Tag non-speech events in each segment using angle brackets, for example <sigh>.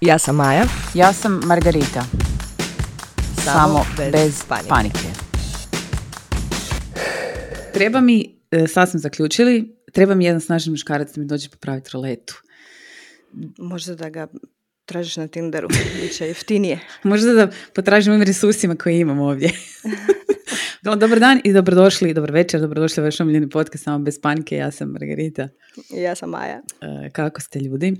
Ja sam Maja. Ja sam Margarita. Samo, bez, panike. Treba mi, e, sad smo zaključili, treba mi jedan snažni muškarac da mi dođe popraviti roletu. Možda da ga tražiš na Tinderu, <laughs> bit će jeftinije. Možda da potražim ovim resursima koje imam ovdje. <laughs> Dobar dan i dobrodošli, dobro večer, dobrodošli u vaš omiljeni podcast Samo bez panike. Ja sam Margarita. Ja sam Maja. E, kako ste ljudi?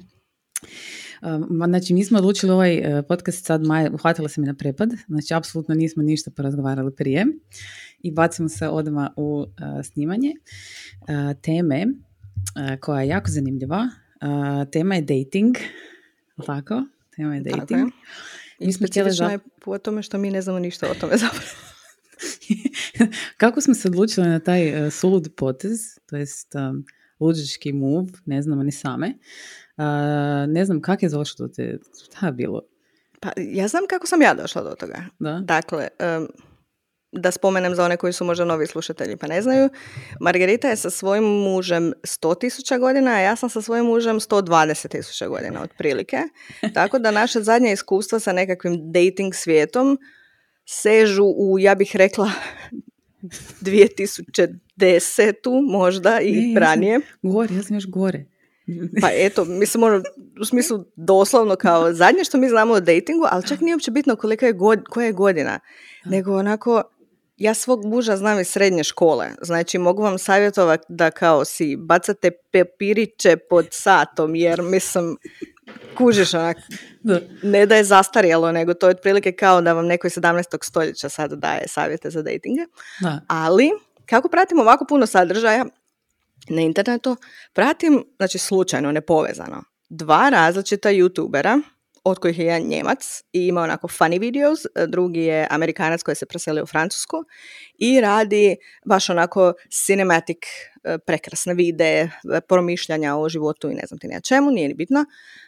Um, znači, mi smo odlučili ovaj e, podcast sad, Maja, uhvatila se mi na prepad, znači, apsolutno nismo ništa porazgovarali prije i bacimo se odmah u e, snimanje uh, teme koja je jako zanimljiva. tema je dating, tako? Tema je dating. Tako Mi smo za... je po tome što mi ne znamo ništa o tome <laughs> zapravo. <laughs> Kako smo se odlučili na taj uh, sulud potez, to jest um, luđički move, ne znamo ni same, ne znam kak je došlo do te, šta je bilo? Pa ja znam kako sam ja došla do toga. Da? Dakle, da spomenem za one koji su možda novi slušatelji pa ne znaju, Margarita je sa svojim mužem 100 tisuća godina, a ja sam sa svojim mužem 120 tisuća godina otprilike. Tako da naše zadnje iskustva sa nekakvim dating svijetom sežu u, ja bih rekla, <laughs> 2010 možda i ranije. gore, ja sam još gore. <laughs> Pa eto, mislim, ono, u smislu doslovno kao zadnje što mi znamo o datingu, ali čak nije uopće bitno kolika je god, koja je godina, nego onako, ja svog muža znam iz srednje škole, znači mogu vam savjetovati da kao si bacate papiriće pod satom, jer mislim, kužiš onak, ne da je zastarjelo, nego to je otprilike kao da vam neko iz 17. stoljeća sad daje savjete za datinge. Da. Ali, kako pratimo ovako puno sadržaja, na internetu, pratim, znači slučajno, nepovezano, dva različita youtubera, od kojih je jedan njemac i ima onako funny videos, drugi je amerikanac koji se preselio u Francusku i radi baš onako cinematic e, prekrasne videe, promišljanja o životu i ne znam ti nija čemu, nije ni bitno,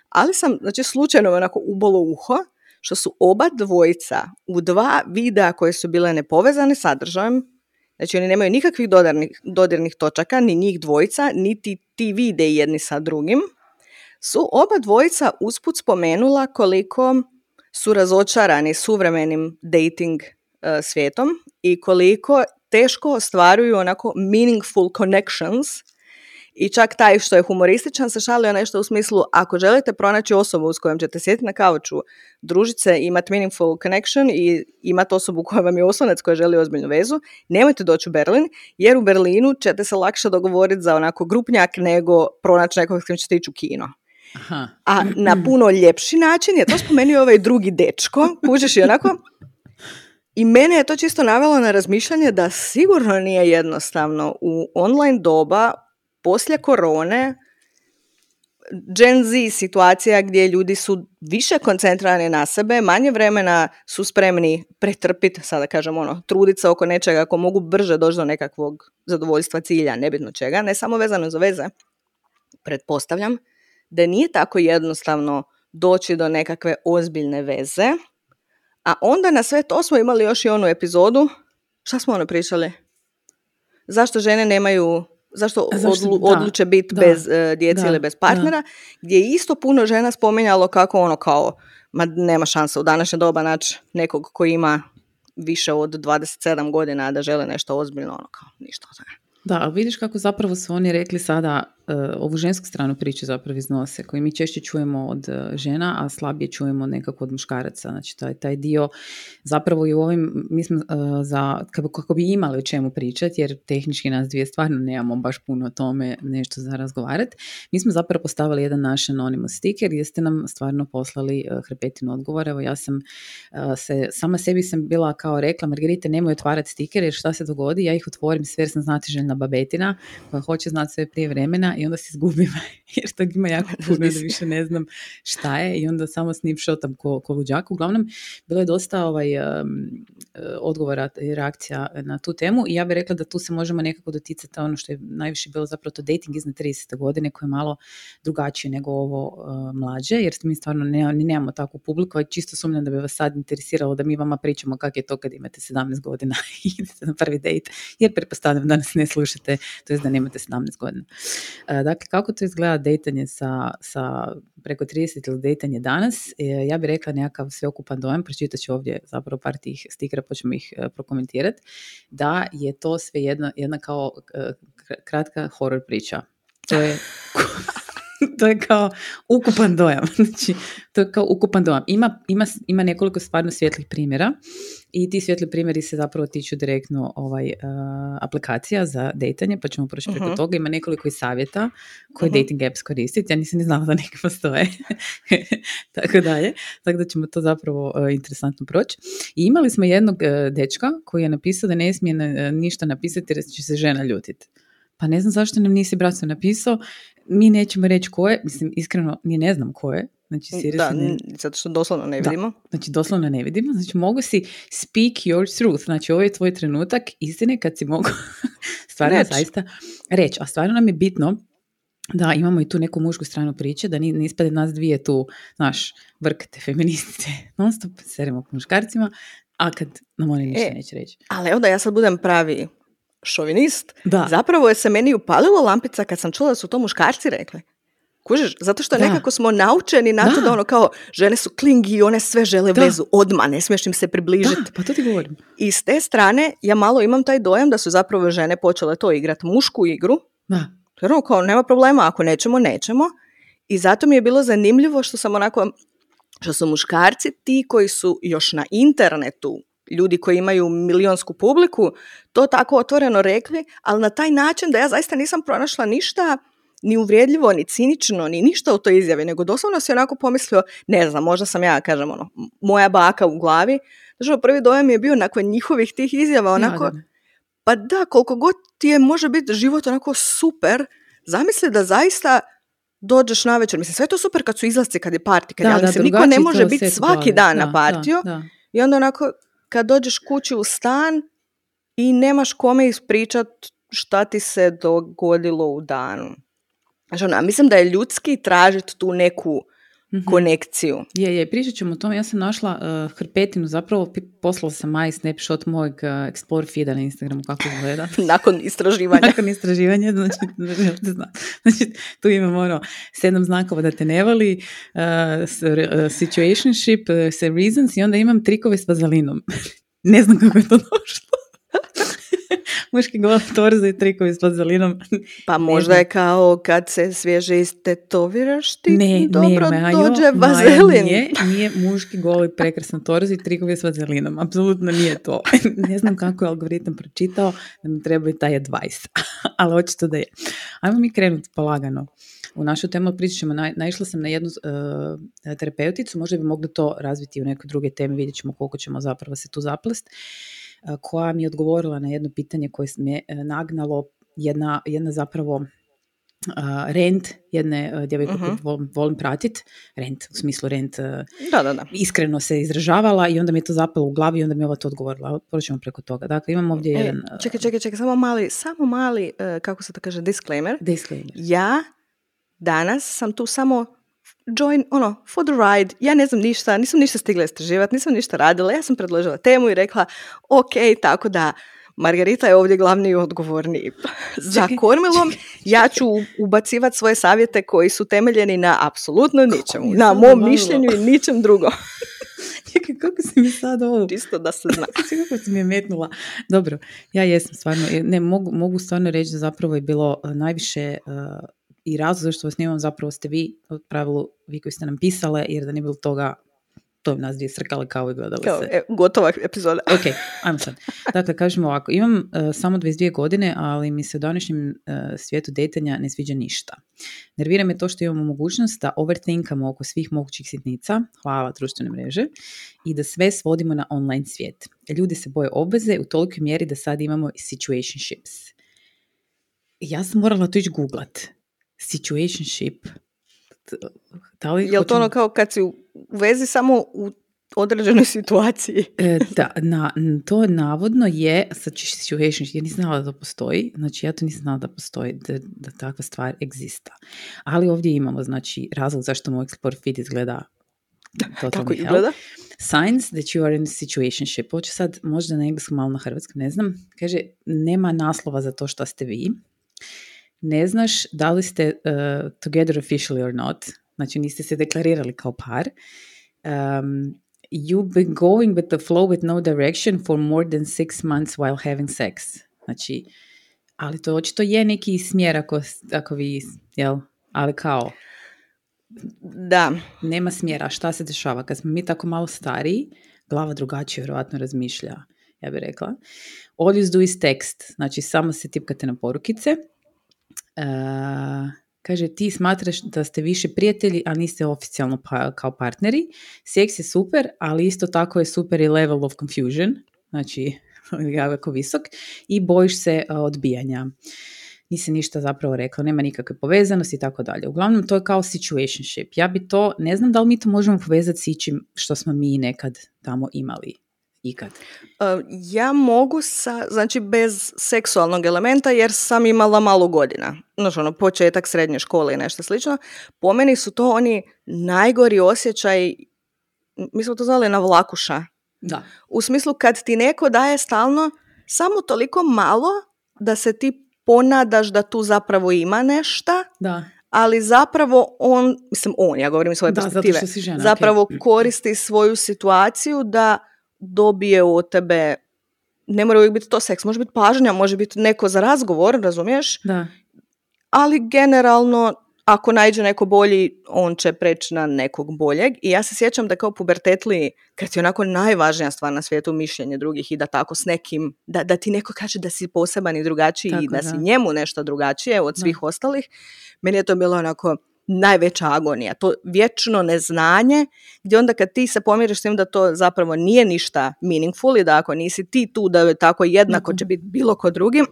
ali sam znači slučajno onako ubolo uho što su oba dvojica u dva videa koje su bile nepovezane sadržajem Znači oni nemaju nikakvih dodirnih, dodirnih točaka, ni njih dvojica, niti ti vide jedni sa drugim. Su oba dvojica usput spomenula koliko su razočarani suvremenim dating uh, svijetom i koliko teško ostvaruju onako meaningful connections i čak taj što je humorističan se šalio nešto u smislu ako želite pronaći osobu s kojom ćete sjetiti na kauču, družiti se, imati meaningful connection i imati osobu koja vam je oslonac koja želi ozbiljnu vezu, nemojte doći u Berlin jer u Berlinu ćete se lakše dogovoriti za onako grupnjak nego pronaći nekog s kojim ćete ići u kino. Aha. A na <clears throat> puno ljepši način je to spomenuo ovaj drugi dečko, kužiš i onako, i mene je to čisto navelo na razmišljanje da sigurno nije jednostavno u online doba poslije korone Gen Z situacija gdje ljudi su više koncentrirani na sebe, manje vremena su spremni pretrpiti, sada kažem ono, truditi se oko nečega ako mogu brže doći do nekakvog zadovoljstva cilja, nebitno čega, ne samo vezano za veze. Pretpostavljam da nije tako jednostavno doći do nekakve ozbiljne veze, a onda na sve to smo imali još i onu epizodu, šta smo ono pričali? Zašto žene nemaju zašto, odlu, odluče biti bez uh, djece ili bez partnera, gdje je isto puno žena spominjalo kako ono kao, ma nema šanse u današnje doba naći nekog koji ima više od 27 godina da žele nešto ozbiljno, ono kao ništa od toga. Da, vidiš kako zapravo su oni rekli sada ovu žensku stranu priče zapravo iznose, koju mi češće čujemo od uh, žena, a slabije čujemo nekako od muškaraca. Znači taj, taj dio zapravo i u ovim, mi smo uh, za, kako, bi imali o čemu pričati, jer tehnički nas dvije stvarno nemamo baš puno o tome nešto za razgovarati, mi smo zapravo postavili jedan naš anonymous sticker gdje ste nam stvarno poslali hrpetinu odgovor. Evo ja sam se, sama sebi sam bila kao rekla, Margarite nemoj otvarati stiker jer šta se dogodi, ja ih otvorim sve jer sam znati jedna babetina koja hoće znati sve prije vremena i onda se izgubim <laughs> jer tog ima jako puno da više ne znam šta je i onda samo snipshotam ko, ko luđak. Uglavnom, bilo je dosta ovaj, um, odgovora i reakcija na tu temu i ja bih rekla da tu se možemo nekako doticati ono što je najviše bilo zapravo to dating iznad 30. godine koje je malo drugačije nego ovo uh, mlađe jer mi stvarno ne, nemamo takvu publiku a čisto sumnjam da bi vas sad interesiralo da mi vama pričamo kako je to kad imate 17 godina <laughs> i idete na prvi date jer pretpostavljam da nas ne slušate, to je da nemate 17 godina. Dakle, kako to izgleda dejtanje sa, sa preko 30 ili dejtanje danas? E, ja bih rekla nekakav sveokupan dojam, pročitat ću ovdje zapravo par tih stikera pa ćemo ih prokomentirati, da je to sve jedna, jedna kao kratka horror priča. To je <laughs> <laughs> to je kao ukupan dojam. <laughs> Znači, to je kao ukupan dojam. Ima, ima, ima nekoliko stvarno svjetlih primjera i ti svjetli primjeri se zapravo tiču direktno ovaj, uh, aplikacija za dejtanje, pa ćemo proći preko uh toga. Ima nekoliko i savjeta koje uh dating apps koristiti. Ja nisam ni znala da neki postoje. <laughs> Tako dalje. Tako da ćemo to zapravo uh, interesantno proći. I imali smo jednog uh, dečka koji je napisao da ne smije ništa napisati jer će se žena ljutiti. Pa ne znam zašto nam nisi braco napisao mi nećemo reći ko je, mislim, iskreno, ni ne znam ko je. Znači, da, ne... zato što doslovno ne vidimo. Da, znači, doslovno ne vidimo. Znači, mogu si speak your truth. Znači, ovo je tvoj trenutak istine kad si mogu <laughs> stvarno Reć. zaista reći. A stvarno nam je bitno da imamo i tu neku mušku stranu priče, da ne ispade nas dvije tu, znaš, vrkate feministice, <laughs> non stop serimo po muškarcima, a kad nam oni ništa e, neće reći. Ali evo da ja sad budem pravi šovinist, da. zapravo je se meni upalilo lampica kad sam čula da su to muškarci rekli. Kužiš, zato što nekako smo naučeni na to da ono kao žene su klingi i one sve žele vezu odma, ne smiješ im se približiti. pa to ti govorim. I s te strane ja malo imam taj dojam da su zapravo žene počele to igrati mušku igru. Da. Jer ono kao nema problema, ako nećemo, nećemo. I zato mi je bilo zanimljivo što sam onako, što su muškarci ti koji su još na internetu ljudi koji imaju milionsku publiku to tako otvoreno rekli, ali na taj način da ja zaista nisam pronašla ništa ni uvrijedljivo, ni cinično, ni ništa u toj izjavi, nego doslovno si onako pomislio, ne znam, možda sam ja, kažem ono, moja baka u glavi. Znači, prvi dojam je bio nakon njihovih tih izjava, onako, pa da, koliko god ti je može biti život onako super, zamisli da zaista dođeš na večer, mislim, sve je to super kad su izlasci, kad je parti, kad da, ali niko ne može biti svaki dan na partiju i onda onako, kad dođeš kući u stan i nemaš kome ispričat šta ti se dogodilo u danu. Znači, ono, mislim da je ljudski tražiti tu neku mm konekciju. Je, je, pričat ćemo o tome. Ja sam našla uh, hrpetinu, zapravo poslala sam maj snapshot mojeg uh, Explore feeda na Instagramu kako izgleda. <laughs> Nakon istraživanja. Nakon istraživanja, znači, znači tu imamo ono, sedam znakova da te ne vali, uh, situationship, se reasons i onda imam trikove s vazalinom. <laughs> ne znam kako je to došlo. <laughs> muški gol torzo i trikovi s vazelinom. Pa možda je kao kad se svježe istetoviraš ti ne, dobro ne, dođe vazelin. Nije, nije muški goli prekrasan torzo i trikovi s vazelinom. Apsolutno nije to. <laughs> ne znam kako je algoritam pročitao da mi treba i taj advice. <laughs> Ali očito da je. Ajmo mi krenuti polagano u našu temu pričat ćemo, naišla sam na jednu uh, terapeuticu, možda bi mogli to razviti u nekoj druge teme, vidjet ćemo koliko ćemo zapravo se tu zaplest koja mi je odgovorila na jedno pitanje koje me e, nagnalo jedna, jedna zapravo rent jedne uh, djevojke uh volim, volim pratit, rent, u smislu rent, da, da, da. iskreno se izražavala i onda mi je to zapalo u glavi i onda mi je ova to odgovorila. Proćemo preko toga. Dakle, imam ovdje e, jedan... Čekaj, čekaj, čekaj, samo mali, samo mali, kako se to kaže, disclaimer. Disclaimer. Ja danas sam tu samo join, ono, for the ride, ja ne znam ništa, nisam ništa stigla istraživati, nisam ništa radila, ja sam predložila temu i rekla, ok, tako da, Margarita je ovdje glavni i odgovorni <laughs> za kormilom. Ja ću ubacivati svoje savjete koji su temeljeni na apsolutno ničemu. Na mom mišljenju i ničem drugo. <laughs> Čekaj, kako si mi sad ovo... Čisto da se zna. <laughs> kako si mi je metnula. Dobro, ja jesam stvarno, ne, mogu, mogu stvarno reći da zapravo je bilo uh, najviše eh, i razlog zašto vas snimam zapravo ste vi, od pravilu vi koji ste nam pisale, jer da nije bilo toga, to bi nas dvije srkale kao i gledali kao, E, gotova epizoda. ok, ajmo sad. Dakle, kažemo ovako, imam uh, samo 22 godine, ali mi se u današnjem uh, svijetu detanja ne sviđa ništa. Nervira me to što imamo mogućnost da overthinkamo oko svih mogućih sitnica, hvala društvene mreže, i da sve svodimo na online svijet. Ljudi se boje obveze u tolikoj mjeri da sad imamo situationships. Ja sam morala to ići googlat situationship. Da li je to ono kao kad si u vezi samo u određenoj <laughs> situaciji? e, da, na, to navodno je, situationship, ja nisam znala da to postoji, znači ja to nisam znala da postoji, da, da takva stvar egzista. Ali ovdje imamo, znači, razlog zašto moj Explore Feed izgleda Kako izgleda? Signs that you are in a situationship. Hoće sad možda na engleskom, malo na hrvatskom, ne znam. Kaže, nema naslova za to što ste vi ne znaš da li ste uh, together officially or not, znači niste se deklarirali kao par, um, you've been going with the flow with no direction for more than six months while having sex. Znači, ali to očito je neki smjer ako, ako vi, jel, ali kao, Da. nema smjera, šta se dešava? Kad smo mi tako malo stariji, glava drugačije vjerojatno razmišlja, ja bih rekla. All you do is text, znači samo se tipkate na porukice. Kaže, ti smatraš da ste više prijatelji, a niste oficijalno pa, kao partneri. Seks je super, ali isto tako je super i level of confusion, znači <laughs> jako visok, i bojiš se odbijanja nisi ništa zapravo rekla, nema nikakve povezanosti i tako dalje. Uglavnom, to je kao situationship. Ja bi to, ne znam da li mi to možemo povezati s ičim što smo mi nekad tamo imali. Ikad. Uh, ja mogu sa, znači bez seksualnog elementa jer sam imala malo godina. Znači ono, početak srednje škole i nešto slično. Po meni su to oni najgori osjećaj, mi smo to zvali na vlakuša. Da. U smislu kad ti neko daje stalno samo toliko malo da se ti ponadaš da tu zapravo ima nešta, Da. ali zapravo on, mislim on, ja govorim iz svoje Da, zato perspektive, što si žena, zapravo koristi svoju situaciju da dobije od tebe, ne mora uvijek biti to seks, može biti pažnja, može biti neko za razgovor, razumiješ? Da. Ali generalno, ako najđe neko bolji, on će preći na nekog boljeg. I ja se sjećam da kao pubertetli, kad je onako najvažnija stvar na svijetu mišljenje drugih i da tako s nekim, da, da ti neko kaže da si poseban i drugačiji i Tako, da, da. si njemu nešto drugačije od Da. svih ostalih, meni je to bilo onako najveća agonija. To vječno neznanje, gdje onda kad ti se pomiriš s tim da to zapravo nije ništa meaningful i da ako nisi ti tu da je tako jednako Tako. će biti bilo ko drugi,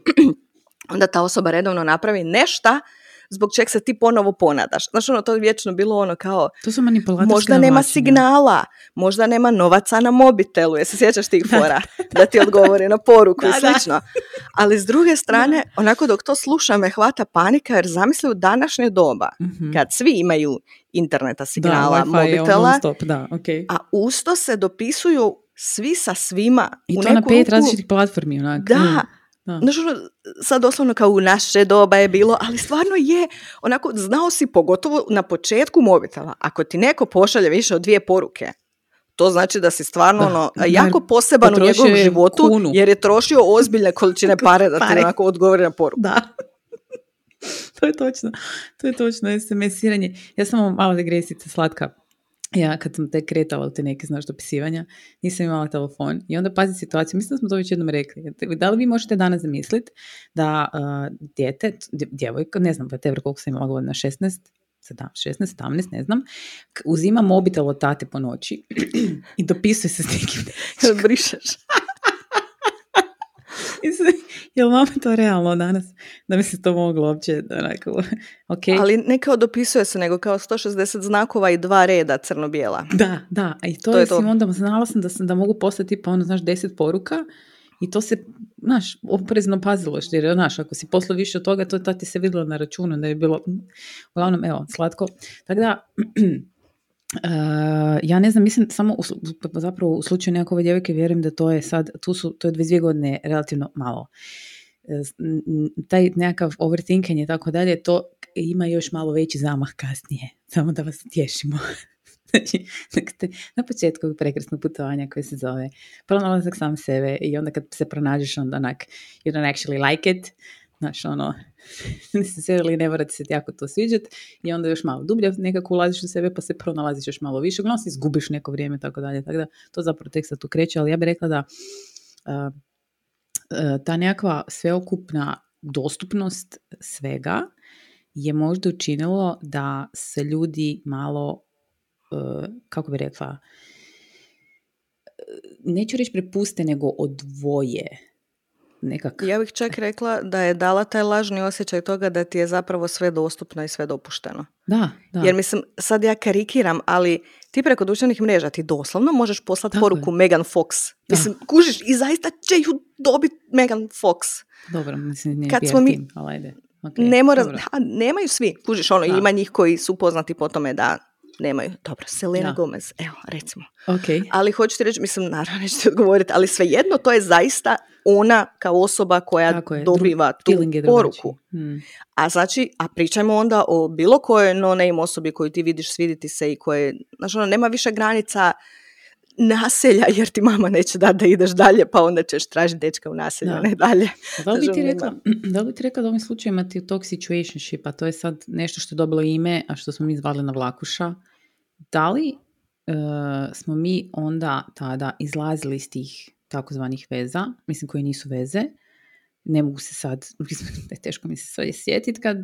<clears throat> onda ta osoba redovno napravi nešta zbog čeg se ti ponovo ponadaš. Znaš, ono, to je vječno bilo ono kao, To su možda nema signala, možda nema novaca na mobitelu, jesi sjećaš tih fora, da ti odgovori na poruku i Da, da. slično. Ali s druge strane, onako dok to slušam me hvata panika, jer zamisli u današnje doba, Mhm. kad svi imaju interneta, Da, signala, je mobitela, stop, da, okej. a usto se dopisuju svi sa svima. I u to na pet ruku- različitih platformi, onak. Da, Mm, da. Ono, sad doslovno kao u naše doba je bilo, ali stvarno je, onako, znao si pogotovo na početku mobitela, ako ti neko pošalje više od dvije poruke, to znači da si stvarno ono, jako poseban u njegovom je životu, kunu. jer je trošio ozbiljne količine <laughs> pare da ti Pare. onako odgovori na poruku. Da. <laughs> to je točno. To je točno, SMS-iranje. Ja samo malo digresica slatka. Ja kad sam tek kretala u te neke, znaš, dopisivanja, nisam imala telefon i onda pazi situaciju, mislim da smo to već jednom rekli. Da li vi možete danas zamisliti da uh, dijete, dje- djevojka, ne znam, whatever koliko sam imala godina, 16, 17, 16, 17, ne znam, uzima mobitel od tate po noći <clears throat> i dopisuje se s nekim <laughs> Brišeš. <laughs> Mislim, jel vama to realno danas? Da bi se to moglo uopće, onako, ok? Ali ne kao dopisuje se, nego kao 160 znakova i dva reda crno-bijela. Da, da, a i to, To je je to. onda znala sam da, sam da mogu poslati pa ono, znaš, deset poruka i to se, znaš, oprezno pazilo, jer, znaš, ako si poslao više od toga, to tad ti se vidjelo na računu, da je bilo, uglavnom, evo, slatko. Tako da, ja ne znam, mislim, samo u, zapravo u slučaju nekakve djevojke vjerujem da to je sad, tu su, to je 22 godine relativno malo. Taj nekakav overthinking i tako dalje, to ima još malo veći zamah kasnije, <laughs> samo da vas tješimo. <laughs> Znači, na početku prekrasnog putovanja koje se zove pronalazak sam sebe i onda kad se pronađeš onda onak you don't actually like it znaš ono <laughs> ili ne mora ti se jako to sviđat i onda još malo dublje nekako ulaziš u sebe pa se pronalaziš još malo više uglavnom si izgubiš neko vrijeme i tako dalje tako da to zapravo tek sad tu kreće ali ja bih rekla da a, a, ta nekakva sveokupna dostupnost svega je možda učinilo da se ljudi malo e, kako bi rekla, neću reći prepuste, nego odvoje. Nekak. Ja bih čak rekla da je dala taj lažni osjećaj toga da ti je zapravo sve dostupno i sve dopušteno. Da, da. Jer mislim, sad ja karikiram, ali ti preko društvenih mreža ti doslovno možeš poslati Tako poruku je. Megan Fox. Da. Mislim, kužiš i zaista će ju dobiti Megan Fox. Dobro, mislim, nije Kad smo mi- tim, ali ajde. Ok, ne mora, ha, nemaju svi. Kužiš, ono, Da. ima njih koji su poznati po tome da nemaju. Dobro, Selena Da. Gomez, evo, recimo. Ok. Ali hoću ti reći, mislim, naravno neću ti odgovoriti, ali svejedno to je zaista ona kao osoba koja dobiva tu poruku. Mm. A znači, a pričajmo onda o bilo kojoj no-name osobi koju ti vidiš sviditi se i koje, znači ono, nema više granica naselja jer ti mama neće dati da ideš dalje pa onda ćeš tražiti dečka u naselju, Da. ne dalje. Da li, bi ti nema. rekla, <clears throat> da li bi ti rekla da u ovim slučajevima ti tog situationship, a to je sad nešto što je dobilo ime, a što smo mi zvali na vlakuša, da li e, smo mi onda tada izlazili iz tih takozvanih veza, mislim koji nisu veze, ne mogu se sad, <laughs> mislim, da je teško mi se sve sjetiti kad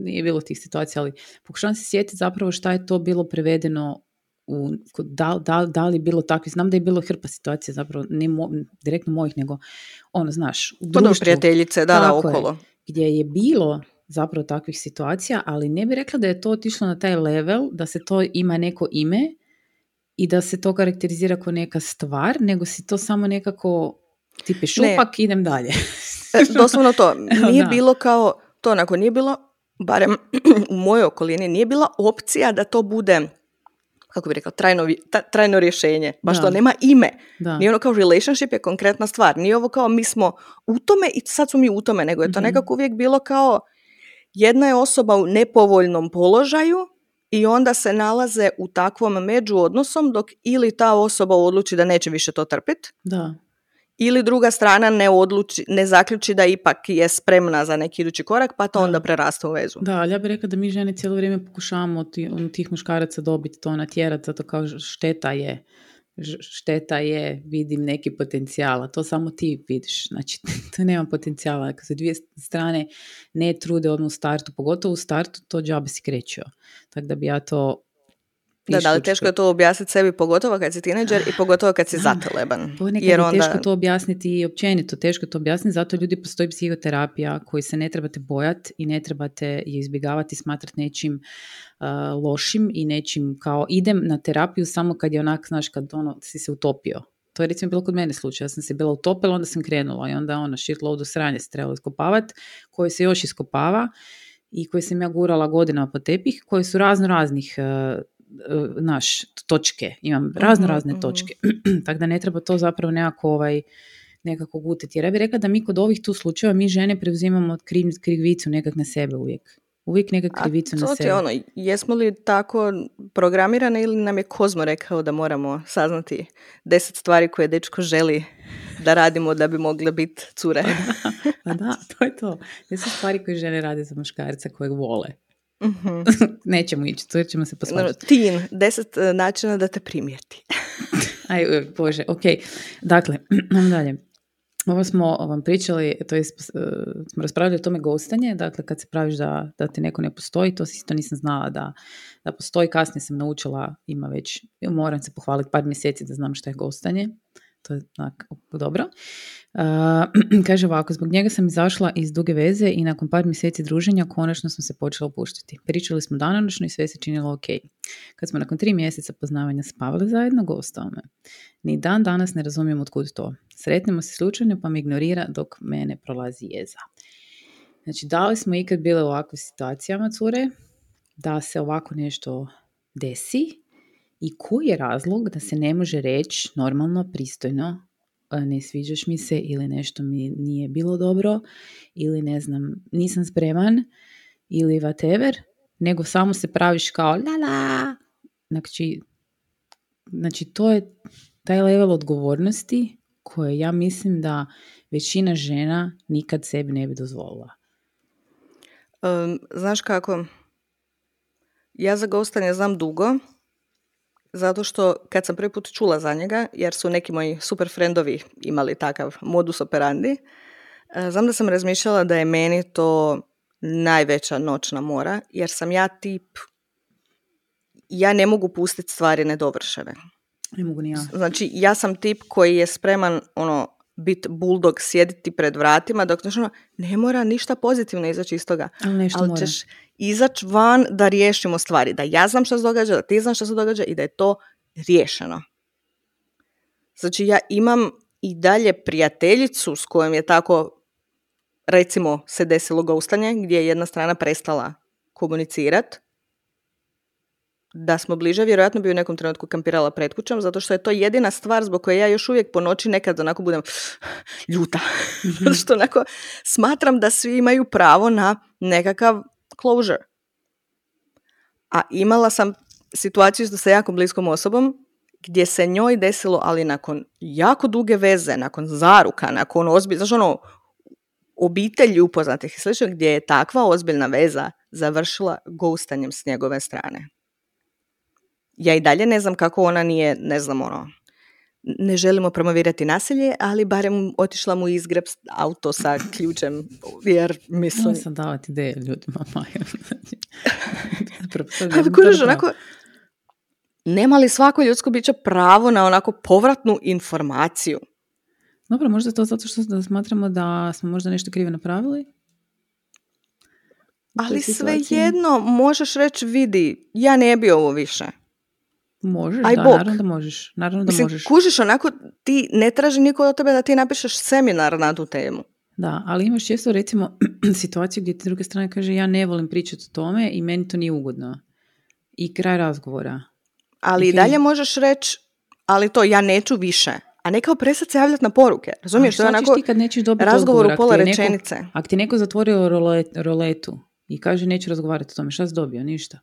nije bilo tih situacija, ali pokušavam se sjetiti zapravo šta je to bilo prevedeno u, da, da, da li je bilo takvi, znam da je bilo hrpa situacija zapravo, ne mo- direktno mojih, nego ono, znaš, u da, društvu prijateljice, da, da, Tako je. okolo. gdje je bilo zapravo takvih situacija, ali ne bi rekla da je to otišlo na taj level, da se to ima neko ime i da se to karakterizira kao neka stvar, nego si to samo nekako tipe Ne. šupak, idem dalje. E, doslovno to. <laughs> Nije da. bilo kao, to onako nije bilo, barem <clears throat> u mojoj okolini, nije bila opcija da to bude, kako bi rekla, trajno, trajno rješenje. Baš Da. to nema ime. Da. Nije ono kao relationship je konkretna stvar. Nije ovo kao mi smo u tome i sad smo mi u tome, nego je to Mhm. nekako uvijek bilo kao jedna je osoba u nepovoljnom položaju i onda se nalaze u takvom međuodnosom dok ili ta osoba odluči da neće više to trpiti Da. ili druga strana ne odluči, ne zaključi da ipak je spremna za neki idući korak pa to Da. onda prerasta u vezu. Da, ali ja bih rekla da mi žene cijelo vrijeme pokušavamo od ti- od tih muškaraca dobiti to natjerati, zato kao šteta je, šteta je, vidim neki potencijal, a to samo ti vidiš, znači <laughs> to nema potencijala, kad se dvije strane ne trude odmah u startu, pogotovo u startu, to džabe si krećio, tako da bi ja to Da, da, ali teško je to objasniti sebi, pogotovo kad si tineđer i pogotovo kad si zateleban. Jer je onda, teško to objasniti i općenito, teško to objasniti, zato ljudi postoji psihoterapija koji se ne trebate bojati i ne trebate je izbjegavati smatrati nečim uh, lošim i nečim kao idem na terapiju samo kad je onak, znaš, kad ono, si se utopio. To je recimo bilo kod mene slučaj, ja sam se bila utopila, onda sam krenula i onda ono shitload u sranje se trebalo iskopavati, koje se još iskopava i koje sam ja gurala godinama po tepih, koje su razno raznih uh, naš točke, imam razno razne mhm. točke. <clears throat> Tako da ne treba to zapravo nekako ovaj, nekako gutiti. Jer ja bih rekla da mi kod ovih tu slučajeva, mi žene preuzimamo kriv, krivicu nekak na sebe uvijek. Uvijek nekak a krivicu na to ti sebe. je ono, jesmo li tako programirane ili nam je Kozmo rekao da moramo saznati deset stvari koje dečko želi da radimo da bi mogle biti cure. <laughs> Pa da, to je to. Su stvari koje žene rade za muškarca kojeg vole. Mhm. <laughs> Nećemo ići, to ćemo se posvađati. Teen, deset e, načina da te primijeti. <laughs> Aj, e, bože, ok. Dakle, nam <clears throat> dalje. Ovo smo vam pričali, to je, smo raspravljali o tome gostanje, dakle kad se praviš da, da ti neko ne postoji, to isto nisam znala da, da postoji, kasnije sam naučila, ima već, moram se pohvaliti par mjeseci da znam što je gostanje, to je onak, dobro. Uh, <clears throat> kaže ovako, zbog njega sam izašla iz duge veze i nakon par mjeseci druženja konačno smo se počeli opuštati. Pričali smo danonoćno i sve se činilo ok. Kad smo nakon tri mjeseca poznavanja spavali zajedno, gostao me. Ni dan danas ne razumijem otkud to. Sretnemo se slučajno pa me ignorira dok mene prolazi jeza. Znači, da li smo ikad bile u ovakvim situacijama, cure, da se ovako nešto desi i koji je razlog da se ne može reći normalno, pristojno, "E, ne sviđaš mi se ili nešto mi nije bilo dobro ili ne znam, nisam spreman ili whatever, nego samo se praviš kao la la. Znači, znači to je taj level odgovornosti koje ja mislim da većina žena nikad sebi ne bi dozvolila. Um, znaš kako, ja za gostanje znam dugo, zato što kad sam prvi put čula za njega, jer su neki moji super friendovi imali takav modus operandi, e, znam da sam razmišljala da je meni to najveća noćna mora, jer sam ja tip, ja ne mogu pustiti stvari nedovršene. Ne mogu ni ja. Znači, ja sam tip koji je spreman, ono, bit buldog, sjediti pred vratima, dok znači, ono, ne mora ništa pozitivno izaći iz toga. Ali nešto Ali mora. ćeš izaći van da riješimo stvari. Da ja znam što se događa, da ti znaš što se događa i da je to riješeno. Znači, ja imam i dalje prijateljicu s kojom je tako, recimo, se desilo gostanje, gdje je jedna strana prestala komunicirat. Da smo bliže, vjerojatno bi u nekom trenutku kampirala pred kućom, zato što je to jedina stvar zbog koje ja još uvijek po noći nekad onako budem <sighs> ljuta. Mhm. <laughs> što onako smatram da svi imaju pravo na nekakav closure. A imala sam situaciju sa jako bliskom osobom gdje se njoj desilo, ali nakon jako duge veze, nakon zaruka, nakon ozbilj, znaš ono, obitelji upoznatih i slično, gdje je takva ozbiljna veza završila ghostanjem s njegove strane. Ja i dalje ne znam kako ona nije, ne znam ono, ne želimo promovirati nasilje, ali barem otišla mu izgreb auto sa ključem, jer mislim... Moram sam davati ideje ljudima, Maja. <laughs> Ali kužiš, onako, nema li svako ljudsko biće pravo na onako povratnu informaciju? Dobro, možda je to zato što da smatramo da smo možda nešto krivo napravili. Ali svejedno možeš reći, vidi, ja ne bi ovo više. Možeš, Aj da, bok. naravno da možeš. Naravno da Mislim, možeš. kužiš, onako, ti ne traži niko od tebe da ti napišeš seminar na tu temu. Da, ali imaš često recimo <clears throat> situaciju gdje ti druga strana kaže ja ne volim pričati o tome i meni to nije ugodno. I kraj razgovora. Ali i dalje možeš reći, ali to ja neću više. A ne kao presad se javljati na poruke. Razumiješ? To je šta ćeš onako ti kad nećeš dobiti razgovor u pola je rečenice. Ako ti je neko zatvorio role- roletu i kaže neću razgovarati o tome, šta si dobio? Ništa.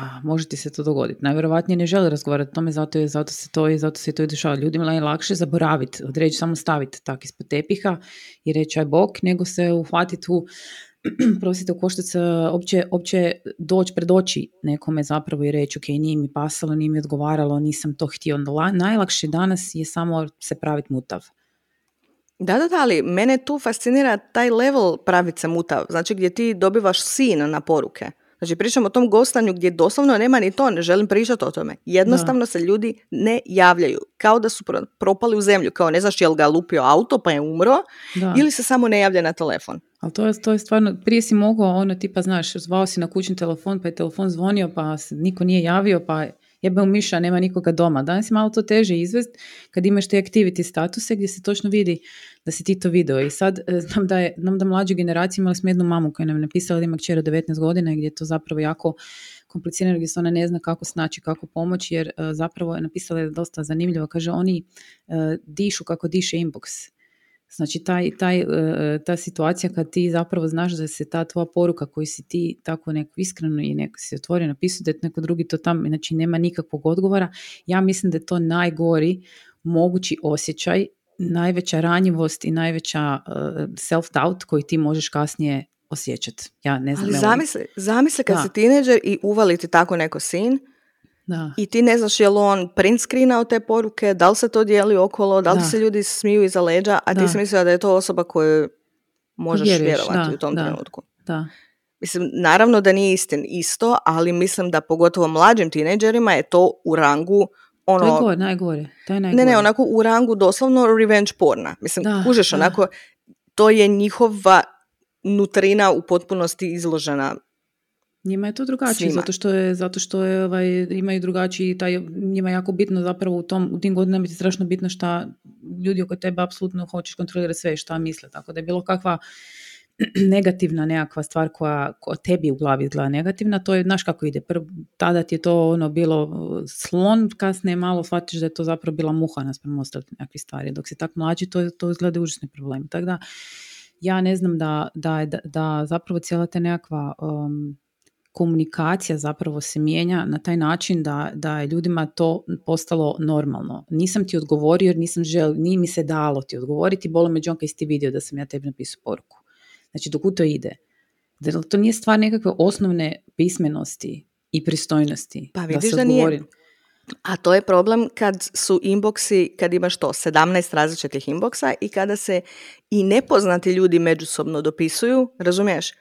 A može ti se to dogoditi. Najvjerojatnije ne želi razgovarati o tome, zato, je, zato se to i zato se to i dešava. Ljudima je lakše zaboraviti, odreći samo staviti tak ispod tepiha i reći aj bok, nego se uhvatiti u <clears throat> prosite u koštac, e, opće, opće doći pred oči nekome zapravo i reći ok, nije mi pasalo, nije mi odgovaralo, nisam to htio. Najlakše danas je samo se praviti mutav. Da, da, da, ali mene tu fascinira taj level pravice mutav. Znači gdje ti dobivaš sin na poruke. Znači pričam o tom gostanju gdje doslovno nema ni to, ne želim pričati o tome. Jednostavno se ljudi ne javljaju. Kao da su pro- propali u zemlju. Kao ne znaš jel ga lupio auto pa je umro Da. ili se samo ne javlja na telefon. Ali to je, to je stvarno, prije si mogao, ono, tipa, znaš, zvao si na kućni telefon, pa je telefon zvonio, pa se niko nije javio, pa jebe u miša, nema nikoga doma. Danas je malo to teže izvest kad imaš te activity statuse gdje se točno vidi da si ti to video. I sad e, znam da, je, znam da mlađe generacije imali smo jednu mamu koja nam je napisala da ima kćer od 19 godina i gdje je to zapravo jako komplicirano gdje se ona ne zna kako snaći, kako pomoći, jer e, zapravo je napisala je dosta zanimljivo. Kaže, oni e, dišu kako diše inbox. Znači, taj, taj, e, ta situacija kad ti zapravo znaš da se ta tvoja poruka koju si ti tako neko iskreno i neko si otvorio napisao da je neko drugi to tam, znači nema nikakvog odgovora, ja mislim da je to najgori mogući osjećaj, najveća ranjivost i najveća e, self-doubt koji ti možeš kasnije osjećati. Ja ne znam. Ali zamisli, zamisli kad Da. si tineđer i uvali ti tako neko sin Da. i ti ne znaš je li on print screenao te poruke, da li se to dijeli okolo, da li Da. se ljudi smiju iza leđa, a ti Da. si mislila da je to osoba koju možeš Vjeruješ, vjerovati da, u tom da. trenutku. da. Mislim, naravno da nije istin isto, ali mislim da pogotovo mlađim tinejdžerima je to u rangu ono... To je gore, najgore. To je ne, najgore. ne, onako u rangu doslovno revenge porna. Mislim, Da, kužeš da. onako, to je njihova nutrina u potpunosti izložena. Njima je to drugačije, Svima. zato što je, zato što je, ovaj, imaju drugačiji, taj, njima je jako bitno zapravo u, tom, u tim godinama je strašno bitno šta ljudi oko tebe apsolutno hoćeš kontrolirati sve šta misle, tako da je bilo kakva <clears throat> negativna nekakva stvar koja, koja tebi u glavi izgleda negativna, to je, znaš kako ide, Prv, tada ti je to ono bilo uh, slon, kasnije malo shvatiš da je to zapravo bila muha naspram ostalih nekakvih stvari, dok si tak mlađi to, to izgleda užasni problem, tako da ja ne znam da, da, da, da zapravo cijela ta nekakva um, komunikacija zapravo se mijenja na taj način da, da je ljudima to postalo normalno. Nisam ti odgovorio jer nisam žel, nije mi se dalo ti odgovoriti, bolo me džonka jesi ti vidio da sam ja tebi napisao poruku. Znači, dok to ide. Da to nije stvar nekakve osnovne pismenosti i pristojnosti. Pa da vidiš se da nije. A to je problem kad su inboksi, kad imaš to, 17 različitih inboksa i kada se i nepoznati ljudi međusobno dopisuju, razumiješ?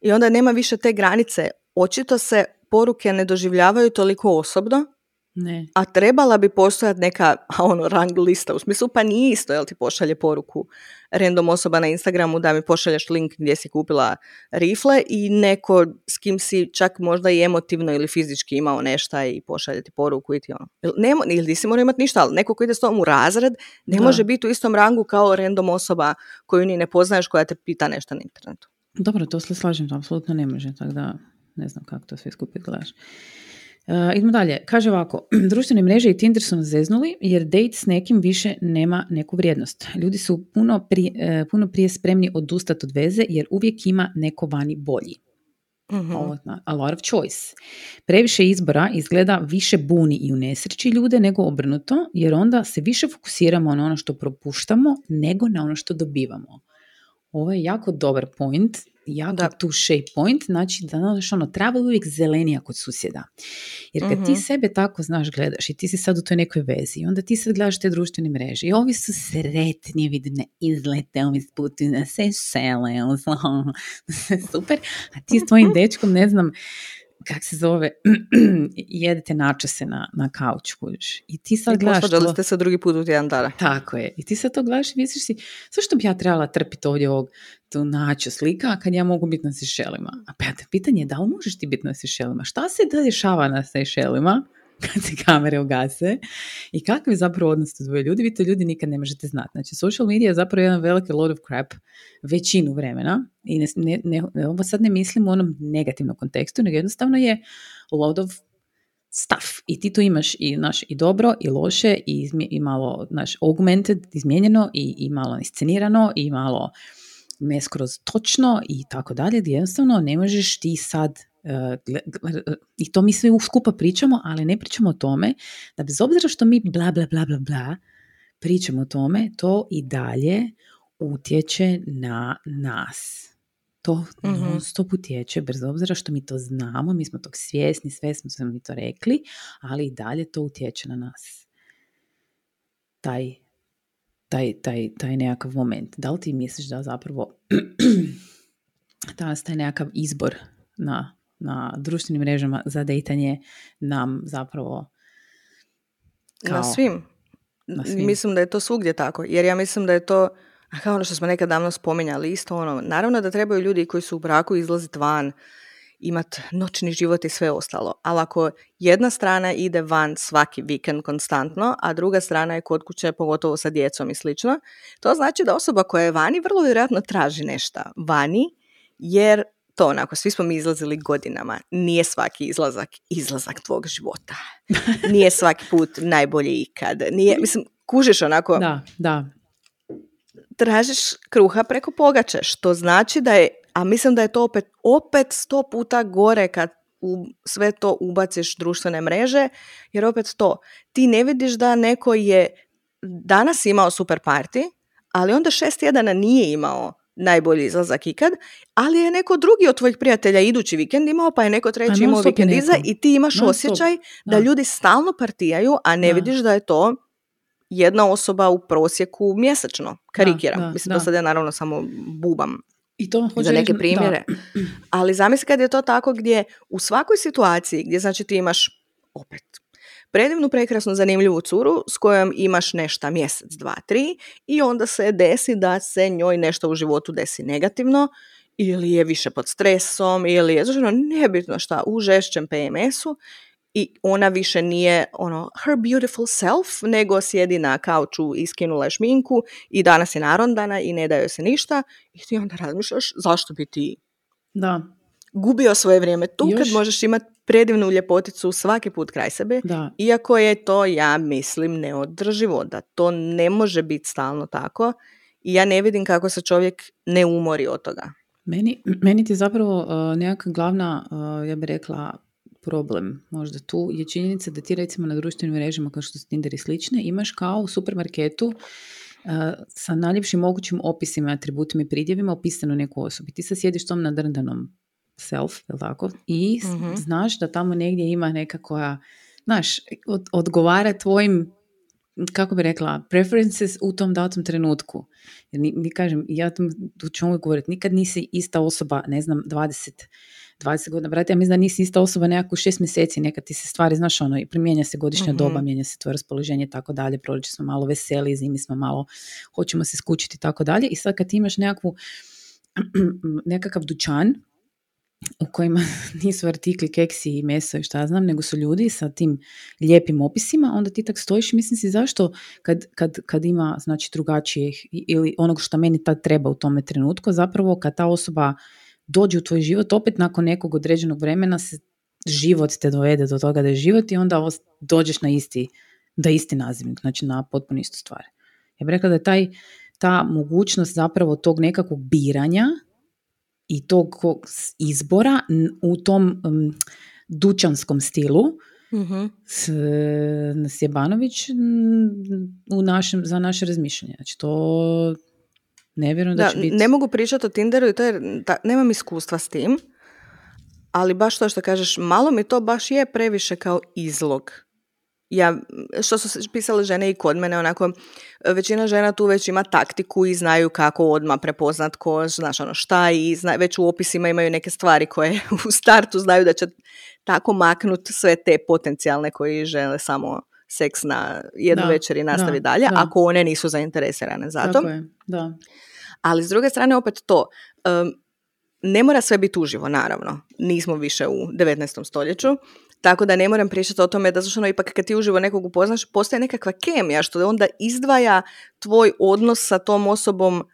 I onda nema više te granice. Očito se poruke ne doživljavaju toliko osobno, Ne. a trebala bi postojati neka ono, rang lista. U smislu, pa nije isto, jel ti pošalje poruku random osoba na Instagramu da mi pošalješ link gdje si kupila rifle i neko s kim si čak možda i emotivno ili fizički imao nešto i pošalje ti poruku i ti ono. Nemo, ili nisi morao imati ništa, ali neko ko ide s tobom u razred ne Da. može biti u istom rangu kao random osoba koju ni ne poznaješ koja te pita nešto na internetu. Dobro, to se slažem, to apsolutno ne može, tako da ne znam kako to sve skupit gledaš. Uh, idemo dalje. Kaže ovako, <clears throat> društvene mreže i Tinder su nas zeznuli jer date s nekim više nema neku vrijednost. Ljudi su puno prije, e, puno prije spremni odustati od veze jer uvijek ima neko vani bolji. Mhm. a lot of choice. Previše izbora izgleda više buni i u nesreći ljude nego obrnuto, jer onda se više fokusiramo na ono što propuštamo nego na ono što dobivamo. Ovo je jako dobar point jako da. tu shape point, znači da znaš ono, trava uvijek zelenija kod susjeda. Jer kad ti Mhm. sebe tako znaš gledaš i ti si sad u toj nekoj vezi, onda ti sad gledaš te društvene mreže i ovi su sretni, vidim na izlete, ovi putuju na Sešele, <laughs> super, a ti s tvojim dečkom, ne znam, kak se zove, <clears throat> jedete načese na, na kauču, kužiš. I ti sad I gledaš to- ste se drugi put u tjedan dana. tako je. I ti sad to gledaš i misliš si, zašto bi ja trebala trpiti ovdje ovog tu naču slika kad ja mogu biti na Sešelima? A pa pitanje je da li možeš ti biti na Sešelima? Šta se da dešava na Sešelima <laughs> kad se kamere ugase i kakav je zapravo odnos tu dvoje ljudi? Vi to ljudi nikad ne možete znati. Znači, social media je zapravo jedan veliki load of crap većinu vremena i ne, ne, ne, ovo sad ne mislim u onom negativnom kontekstu, nego jednostavno je load of stuff. I ti tu imaš i, naš, i dobro i loše i, izmi- i malo naš, augmented, izmijenjeno i, i malo iscenirano i malo ne skroz točno i tako dalje, gdje jednostavno ne možeš ti sad i to mi sve skupa pričamo, ali ne pričamo o tome da bez obzira što mi bla bla bla bla bla pričamo o tome, to i dalje utječe na nas. To Mhm. non stop utječe, bez obzira što mi to znamo, mi smo tog svjesni, sve smo smo mi to rekli, ali i dalje to utječe na nas. Taj, taj, taj, taj nekakav moment. Da li ti misliš da zapravo <clears throat> danas taj nekakav izbor na, na društvenim mrežama za dejtanje nam zapravo Na kao- svim. na svim. Mislim da je to svugdje tako. Jer ja mislim da je to, kao ono što smo nekad davno spominjali, isto ono, naravno da trebaju ljudi koji su u braku izlaziti van, imat noćni život i sve ostalo. Ali ako jedna strana ide van svaki vikend konstantno, a druga strana je kod kuće, pogotovo sa djecom i slično, to znači da osoba koja je vani vrlo vjerojatno traži nešto vani, jer to onako, svi smo mi izlazili godinama. Nije svaki izlazak izlazak tvog života. <laughs> Nije svaki put najbolje ikad. Nije, mislim, kužiš onako, Da, da, tražiš kruha preko pogače, što znači da je, a mislim da je to opet, opet sto puta gore kad u sve to ubaciš društvene mreže, jer opet to, ti ne vidiš da neko je danas imao super party, ali onda šest tjedana nije imao najbolji izlazak ikad, ali je neko drugi od tvojih prijatelja idući vikend imao, pa je neko treći imao vikend iza i ti imaš osjećaj da da. ljudi stalno partijaju, a ne Da. vidiš da je to jedna osoba u prosjeku mjesečno. Karikiram. da, Mislim, da. to sad ja naravno samo bubam I to za neke primjere. <clears throat> Ali zamisli kad je to tako gdje u svakoj situaciji gdje znači ti imaš opet predivnu, prekrasnu, zanimljivu curu s kojom imaš nešto mjesec, dva, tri i onda se desi da se njoj nešto u životu desi negativno ili je više pod stresom ili je, znači, ono, nebitno šta, u žešćem PMS-u i ona više nije ono her beautiful self, nego sjedi na kauču i skinula je šminku i danas je narondana i ne joj se ništa i ti onda razmišljaš zašto bi ti Da, gubio svoje vrijeme tu kad Još- možeš imati predivnu ljepoticu svaki put kraj sebe, da. iako je to, ja mislim, neodrživo, da to ne može biti stalno tako i ja ne vidim kako se čovjek ne umori od toga. Meni, meni ti zapravo uh, nekakva glavna, uh, ja bih rekla, problem možda tu je činjenica da ti recimo na društvenim mrežama kao što su Tinder i slične imaš kao u supermarketu uh, sa najljepšim mogućim opisima, atributima i pridjevima opisanu neku osobu. Ti sad sjediš tom nadrndanom self, jel tako? I Mhm. znaš da tamo negdje ima neka koja, znaš, od- odgovara tvojim kako bi rekla, preferences u tom datom trenutku. Jer ni, mi kažem, ja tu tu ću uvijek govoriti, nikad nisi ista osoba, ne znam, 20, 20 godina, brate, ja mislim da nisi ista osoba nekako šest mjeseci, nekad ti se stvari, znaš, ono, i mijenja se godišnja Mhm. doba, mijenja se tvoje raspoloženje i tako dalje, proljeće smo malo veseli, zimi smo malo, hoćemo se skučiti i tako dalje. I sad kad ti imaš nekakvu, <clears throat> nekakav dućan, u kojima <laughs> nisu artikli keksi i meso i šta znam, nego su ljudi sa tim lijepim opisima, onda ti tak stojiš i mislim si zašto kad, kad, kad ima znači drugačijih ili onog što meni tad treba u tome trenutku, zapravo kad ta osoba dođe u tvoj život, opet nakon nekog određenog vremena se život te dovede do toga da je život i onda dođeš na isti, da isti nazivnik, znači na potpuno istu stvar. Ja bih rekla da je taj, ta mogućnost zapravo tog nekakvog biranja i tog izbora u tom um, dućanskom stilu mm-hmm. s, Sjebanović u našem, za naše razmišljanje. Znači to ne vjerujem da, da će biti... Ne mogu pričati o Tinderu i to je, da, nemam iskustva s tim, ali baš to što kažeš, malo mi to baš je previše kao izlog ja, što su pisale žene i kod mene, onako, većina žena tu već ima taktiku i znaju kako odmah prepoznat ko, znaš ono šta i zna, već u opisima imaju neke stvari koje <laughs> u startu znaju da će tako maknut sve te potencijalne koji žele samo seks na jednu večer i nastavi dalje, ako one nisu zainteresirane za to. da. Ali s druge strane opet to, ne mora sve biti uživo, naravno. Nismo više u 19. stoljeću. Tako da ne moram pričati o tome da zašto ono, ipak kad ti uživo nekog upoznaš, postoje nekakva kemija što onda izdvaja tvoj odnos sa tom osobom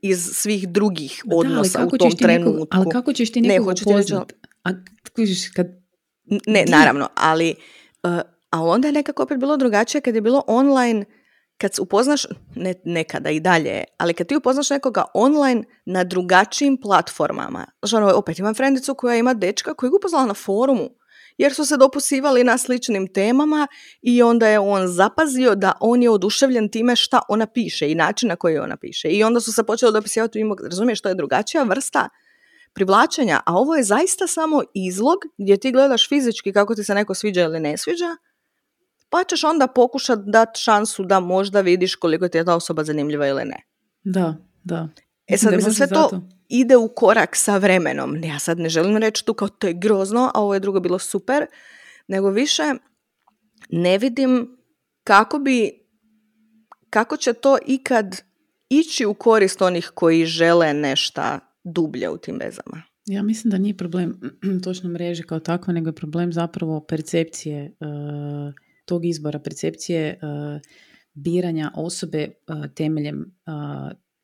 iz svih drugih odnosa u tom trenutku. ali kako ćeš ti nekog ne, upoznat? A, kad... Ne, naravno, ali uh, a onda je nekako opet bilo drugačije kad je bilo online kad upoznaš, ne, nekada i dalje, ali kad ti upoznaš nekoga online na drugačijim platformama, ono, opet imam frendicu koja ima dečka koji je upoznala na forumu, jer su se dopusivali na sličnim temama i onda je on zapazio da on je oduševljen time šta ona piše i način na koji ona piše. I onda su se počeli dopisivati, razumiješ, to je drugačija vrsta privlačenja, a ovo je zaista samo izlog gdje ti gledaš fizički kako ti se neko sviđa ili ne sviđa, pa ćeš onda pokušati dati šansu da možda vidiš koliko ti je ta osoba zanimljiva ili ne. Da, da. E sad, mislim, sve to ide u korak sa vremenom. Ja sad ne želim reći tu kao to je grozno, a ovo je drugo bilo super, nego više ne vidim kako bi, kako će to ikad ići u korist onih koji žele nešto dublje u tim vezama. Ja mislim da nije problem <clears throat> točno mreže kao takva, nego je problem zapravo percepcije uh tog izbora percepcije e, biranja osobe e, temeljem e,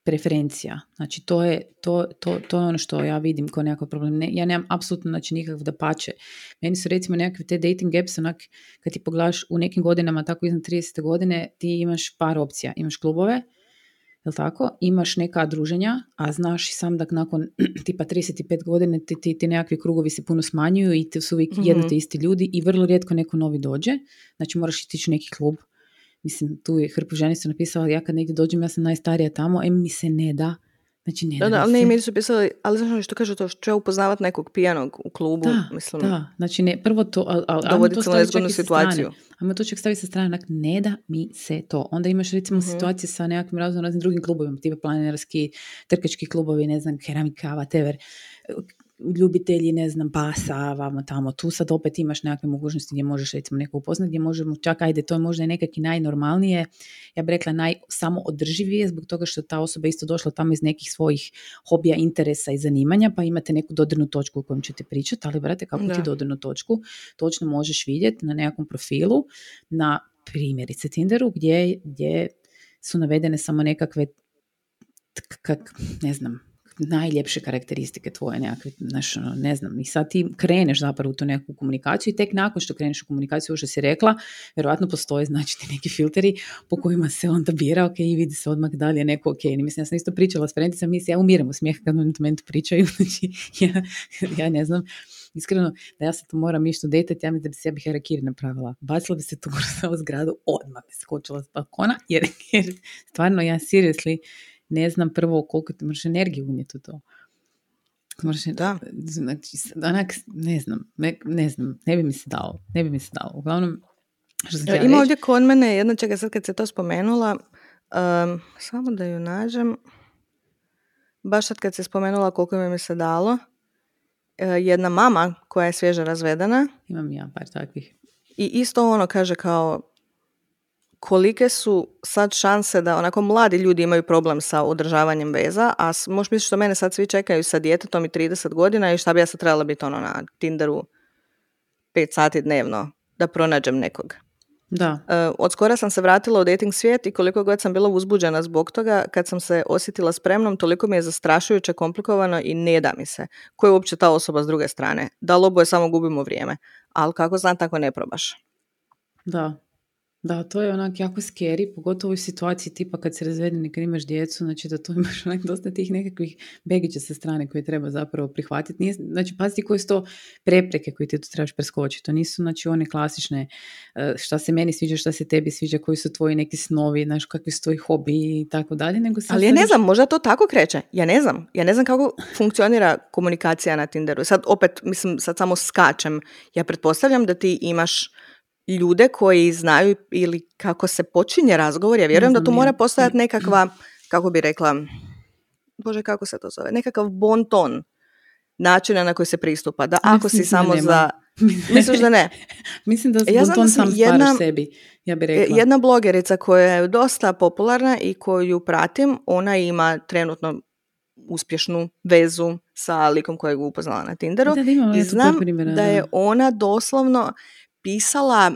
preferencija. Znači to je, to, to, to je ono što ja vidim kao nekakav problem. Ne, ja nemam apsolutno znači, nikakav da pače. Meni su recimo nekakve te dating apps, onak, kad ti pogledaš u nekim godinama, tako iznad 30. godine, ti imaš par opcija. Imaš klubove, jel tako? Imaš neka druženja, a znaš sam da nakon <clears throat> tipa 35 godina ti, ti, ti nekakvi krugovi se puno smanjuju i to su uvijek mm jedno te isti ljudi i vrlo rijetko neko novi dođe. Znači moraš ići neki klub. Mislim, tu je hrpu ženi napisala, ja kad negdje dođem, ja sam najstarija tamo, em mi se ne da Znači, ne da, da, ali ne, mi su pisali, ali znaš ono što kaže to, što upoznavat nekog pijanog u klubu, da, mislim. Da, znači ne, prvo to, ali, ali Dovoditi to nezgodnu situaciju. Ajmo to čak staviti sa strane, ne da mi se to. Onda imaš recimo uh situacije sa nekakvim razno raznim drugim klubovima, tipe planinarski, trkački klubovi, ne znam, keramika, whatever ljubitelji, ne znam, pasa, vamo tamo, tu sad opet imaš nekakve mogućnosti gdje možeš recimo nekog upoznati, gdje možemo čak, ajde, to je možda i nekakvi najnormalnije, ja bih rekla naj samo održivije, zbog toga što ta osoba isto došla tamo iz nekih svojih hobija, interesa i zanimanja, pa imate neku dodirnu točku o kojem ćete pričati, ali brate, kako ti dodirnu točku, točno možeš vidjeti na nekakvom profilu, na primjerice Tinderu, gdje, gdje su navedene samo nekakve kak, ne znam, najljepše karakteristike tvoje nekakve, znaš, ono, ne znam, i sad ti kreneš zapravo u tu neku komunikaciju i tek nakon što kreneš u komunikaciju, što si rekla, vjerojatno postoje znači ti neki filteri po kojima se onda bira, ok, i vidi se odmah da li je neko ok. Mislim, ja sam isto pričala s frendicama, mislim, ja umiram u smijeh kad u momentu pričaju, <laughs> znači, ja, ja ne znam, iskreno, da ja se to moram išto detati, ja mislim da bi se ja bih harakiri napravila. Bacila bi se tu u <laughs> zgradu, odmah bi skočila s balkona, jer, jer stvarno ja seriously ne znam prvo koliko ti možeš energije unijeti u to. Možeš, da. Znači, onak, ne znam, ne, ne, znam, ne bi mi se dalo, ne bi mi se dalo. Uglavnom, što sam Ima ovdje kod mene jedna čega sad kad se to spomenula, um, samo da ju nađem, baš sad kad se spomenula koliko mi se dalo, uh, jedna mama koja je svježe razvedena. Imam ja par takvih. I isto ono kaže kao, kolike su sad šanse da onako mladi ljudi imaju problem sa održavanjem veza, a možeš misliti što mene sad svi čekaju sa djetetom i 30 godina i šta bi ja sad trebala biti ono na Tinderu 5 sati dnevno da pronađem nekog. Da. Uh, od skora sam se vratila u dating svijet i koliko god sam bila uzbuđena zbog toga, kad sam se osjetila spremnom, toliko mi je zastrašujuće, komplikovano i ne da mi se. Ko je uopće ta osoba s druge strane? Da li oboje samo gubimo vrijeme? Ali kako znam, tako ne probaš. Da, da, to je onak jako scary, pogotovo u situaciji tipa kad se razvedeni kad imaš djecu, znači da tu <laughs> imaš onak dosta tih nekakvih begića sa strane koje treba zapravo prihvatiti. Nije, znači, paziti koje su to prepreke koje ti tu trebaš preskočiti. To nisu znači one klasične uh, šta se meni sviđa, šta se tebi sviđa, koji su tvoji neki snovi, znaš, kakvi su tvoji hobi i tako dalje. Nego Ali ja ne znam, možda to tako kreće. Ja ne znam. Ja ne znam kako funkcionira komunikacija na Tinderu. Sad opet, mislim, sad samo skačem. Ja pretpostavljam da ti imaš ljude koji znaju ili kako se počinje razgovor, ja vjerujem da tu mora postojati nekakva, kako bi rekla, bože kako se to zove, nekakav bon ton načina na koji se pristupa. Da ako si samo za... Misliš da ne? <laughs> Mislim da ja bon ton sam jedna, sebi, ja bih rekla. Jedna blogerica koja je dosta popularna i koju pratim, ona ima trenutno uspješnu vezu sa likom kojeg je upoznala na Tinderu. Da, da I znam da je ona doslovno pisala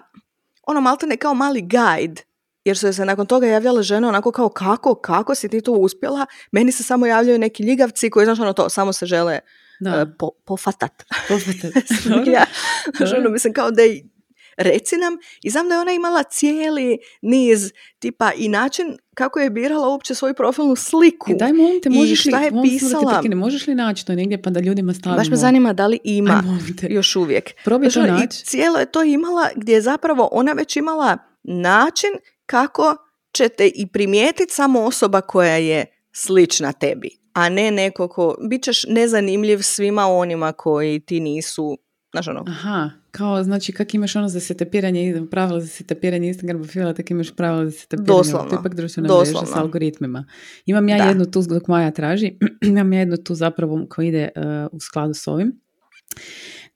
ono malte ne kao mali guide jer su se nakon toga javljale žene onako kao kako, kako si ti to uspjela? Meni se samo javljaju neki ljigavci koji, znaš, ono to, samo se žele da. Uh, po, pofatat. Pofatat. <laughs> ja, znaš, ono, mislim kao da je reci nam i znam da je ona imala cijeli niz tipa i način kako je birala uopće svoju profilnu sliku. I daj molim te, možeš šta je li, pisala. Te možeš li naći to negdje pa da ljudima stavimo? Baš me zanima da li ima još uvijek. Probaj to I cijelo je to imala gdje je zapravo ona već imala način kako ćete i primijetiti samo osoba koja je slična tebi, a ne neko ko, bit ćeš nezanimljiv svima onima koji ti nisu Znaš ono? Aha, kao znači kak imaš ono za setapiranje, pravila za setapiranje Instagram profila, tako imaš pravila za setapiranje. Doslovno. To je ipak društvena mreža s algoritmima. Imam ja jednu tu, dok Maja traži, <clears throat> imam ja jednu tu zapravo koja ide uh, u skladu s ovim.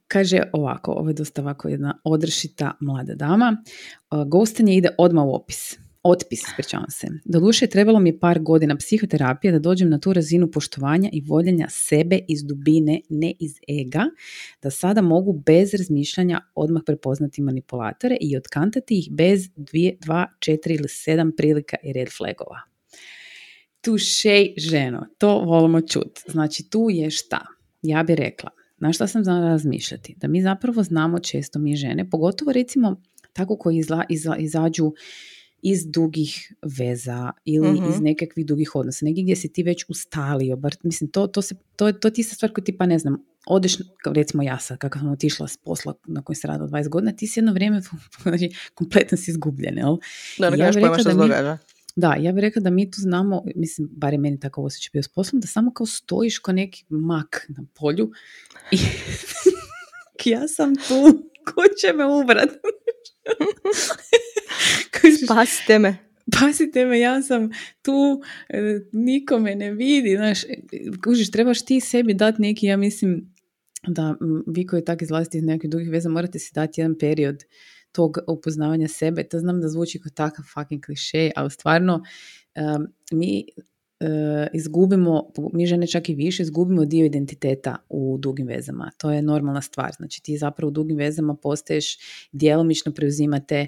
Kaže ovako, ovo je dosta ovako jedna odršita mlada dama. Uh, gostanje ide odmah u opis otpis, ispričavam se. Doduše, trebalo mi par godina psihoterapije da dođem na tu razinu poštovanja i voljenja sebe iz dubine, ne iz ega, da sada mogu bez razmišljanja odmah prepoznati manipulatore i otkantati ih bez dvije, dva, četiri ili sedam prilika i red flagova. šej, ženo, to volimo čut. Znači, tu je šta? Ja bi rekla, na šta sam znala razmišljati? Da mi zapravo znamo često mi žene, pogotovo recimo tako koji izla, izađu iz dugih veza ili iz mhm. nekakvih dugih odnosa, negdje gdje si ti već ustalio, bar, mislim, to, to, se, to, to ti se stvar koja ti pa ne znam, odeš, recimo ja sad, kako sam otišla s posla na kojem se radila 20 godina, ti si jedno vrijeme, <laughs> znači, kompletno si izgubljen, jel? Da, ja bih rekla da mi, da, ja bih rekla da mi tu znamo, mislim, bar je meni tako osjećaj bio s poslom, da samo kao stojiš kao neki mak na polju i <laughs> ja sam tu, <laughs> ko će me ubrati? <laughs> Spasite me. Pasite me, ja sam tu, e, nikome ne vidi, znaš, kužiš, trebaš ti sebi dati neki, ja mislim, da vi koji tako izlazite iz nekih drugih veza morate si dati jedan period tog upoznavanja sebe. To znam da zvuči kao takav fucking kliše, ali stvarno mi uh, izgubimo, mi žene čak i više, izgubimo dio identiteta u dugim vezama. To je normalna stvar. Znači ti zapravo u dugim vezama postaješ, djelomično preuzimate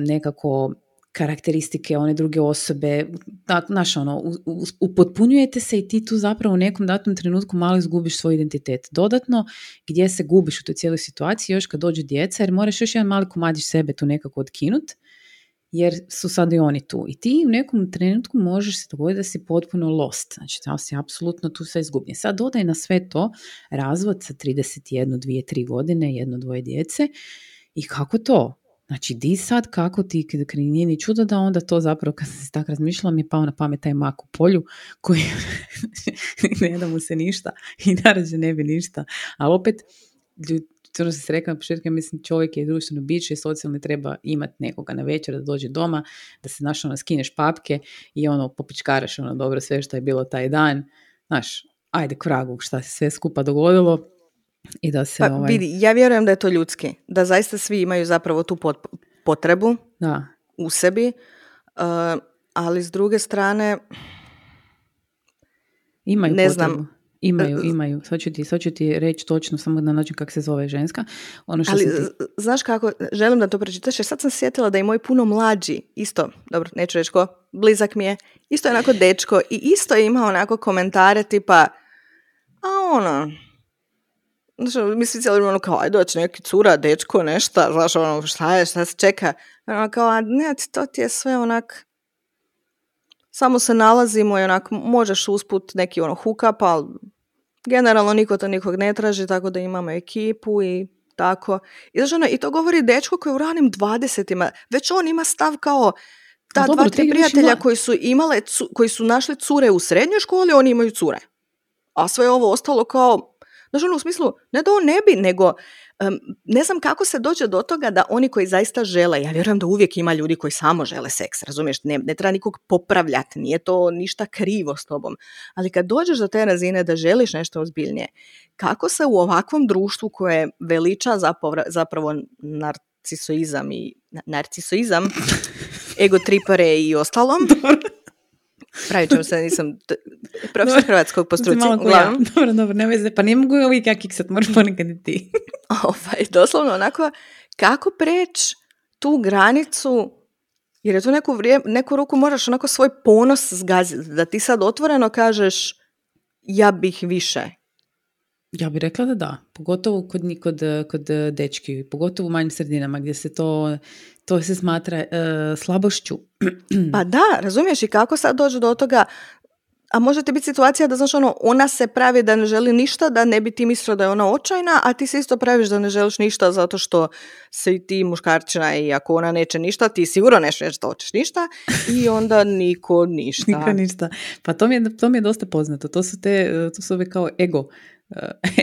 nekako karakteristike one druge osobe, znaš ono, upotpunjujete se i ti tu zapravo u nekom datom trenutku malo izgubiš svoj identitet. Dodatno, gdje se gubiš u toj cijeloj situaciji, još kad dođe djeca, jer moraš još jedan mali komadić sebe tu nekako otkinut, jer su sad i oni tu. I ti u nekom trenutku možeš se dogoditi da si potpuno lost. Znači, da si apsolutno tu sve izgubljen. Sad dodaj na sve to razvod sa 31, 2, 3 godine, jedno, dvoje djece. I kako to? Znači, di sad, kako ti, nije ni čudo da onda to zapravo, kad sam se tako razmišljala, mi je pao na pamet taj mak u polju, koji <laughs> ne da mu se ništa i naravno ne bi ništa. Ali opet, ono se rekla na početku, mislim čovjek je društveno biće i socijalno treba imati nekoga na večer da dođe doma, da se znaš ono skineš papke i ono popičkaraš ono dobro sve što je bilo taj dan. Znaš, ajde kragu šta se sve skupa dogodilo, i da se pa, ovaj... vidi, ja vjerujem da je to ljudski, da zaista svi imaju zapravo tu potrebu da. u sebi, uh, ali s druge strane imaju ne potrebu. znam, Imaju, imaju. Sad ću ti, sad ću ti reći točno samo na način kako se zove ženska. Ono što Ali, ti- znaš kako, želim da to pročitaš, jer sad sam sjetila da je moj puno mlađi, isto, dobro, neću reći ko, blizak mi je, isto je onako dečko i isto je imao onako komentare tipa, a ono, Znaš, mi svi cijelo vrijeme ono kao, ajde doći neki cura, dečko, nešto, znaš, ono, šta je, šta se čeka? Ono kao, a ne, to ti je sve onak, samo se nalazimo i onak, možeš usput neki ono hookup, ali generalno niko to nikog ne traži, tako da imamo ekipu i tako. I, znaš, ono, i to govori dečko koji je u ranim dvadesetima, već on ima stav kao, ta A dva, tri prijatelja ima- koji su imale, cu- koji su našli cure u srednjoj školi, oni imaju cure. A sve ovo ostalo kao, znaš ono u smislu, ne da on ne bi, nego ne znam kako se dođe do toga da oni koji zaista žele, ja vjerujem da uvijek ima ljudi koji samo žele seks, razumiješ, ne, ne treba nikog popravljati, nije to ništa krivo s tobom, ali kad dođeš do te razine da želiš nešto ozbiljnije, kako se u ovakvom društvu koje veliča zapravo, zapravo narcisoizam i na- narcisoizam, <laughs> egotripare i ostalom, pravit ćemo se, nisam profesor Dobro. hrvatskog po Si struci, malo ko ja. uglavnom. Dobro, dobro, ne veze. Pa ne mogu uvijek ja kiksat, moraš ponekad i ti. <laughs> ovaj, doslovno onako, kako preći tu granicu, jer je tu neku, vrije, neku ruku moraš onako svoj ponos zgaziti, da ti sad otvoreno kažeš ja bih više. Ja bih rekla da da, pogotovo kod, kod, kod eh, dečki, pogotovo u manjim sredinama gdje se to, to se smatra eh, slabošću. <clears throat> Pa da, razumiješ i kako sad dođe do toga, a može ti biti situacija da znaš ono, ona se pravi da ne želi ništa, da ne bi ti mislio da je ona očajna, a ti se isto praviš da ne želiš ništa zato što si ti muškarčina i ako ona neće ništa, ti sigurno ne reći da hoćeš ništa i onda niko ništa. <laughs> Niko ništa. Pa to mi, je, to mi je dosta poznato. To su te, eh, to su ove kao ego,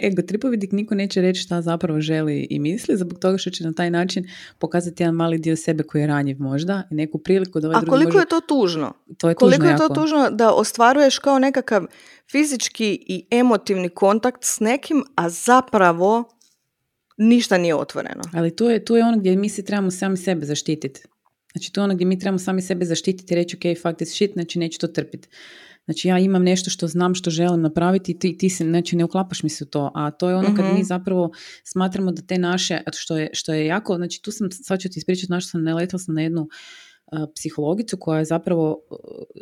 ego tripovi gdje niko neće reći šta zapravo želi i misli, zbog toga što će na taj način pokazati jedan mali dio sebe koji je ranjiv možda i neku priliku da ovaj A koliko može... je to tužno? to je Koliko tužno je to jako. tužno da ostvaruješ kao nekakav fizički i emotivni kontakt s nekim, a zapravo ništa nije otvoreno. Ali tu je, tu je ono gdje mi se trebamo sami sebe zaštititi. Znači to je ono gdje mi trebamo sami sebe zaštititi i reći ok, fuck this shit, znači neću to trpiti. Znači ja imam nešto što znam što želim napraviti i ti, ti se, znači ne uklapaš mi se u to. A to je ono kad Mhm. mi zapravo smatramo da te naše, što je, što je jako, znači tu sam, sad ću ti ispričati na što sam naletila sam na jednu psihologicu koja je zapravo uh,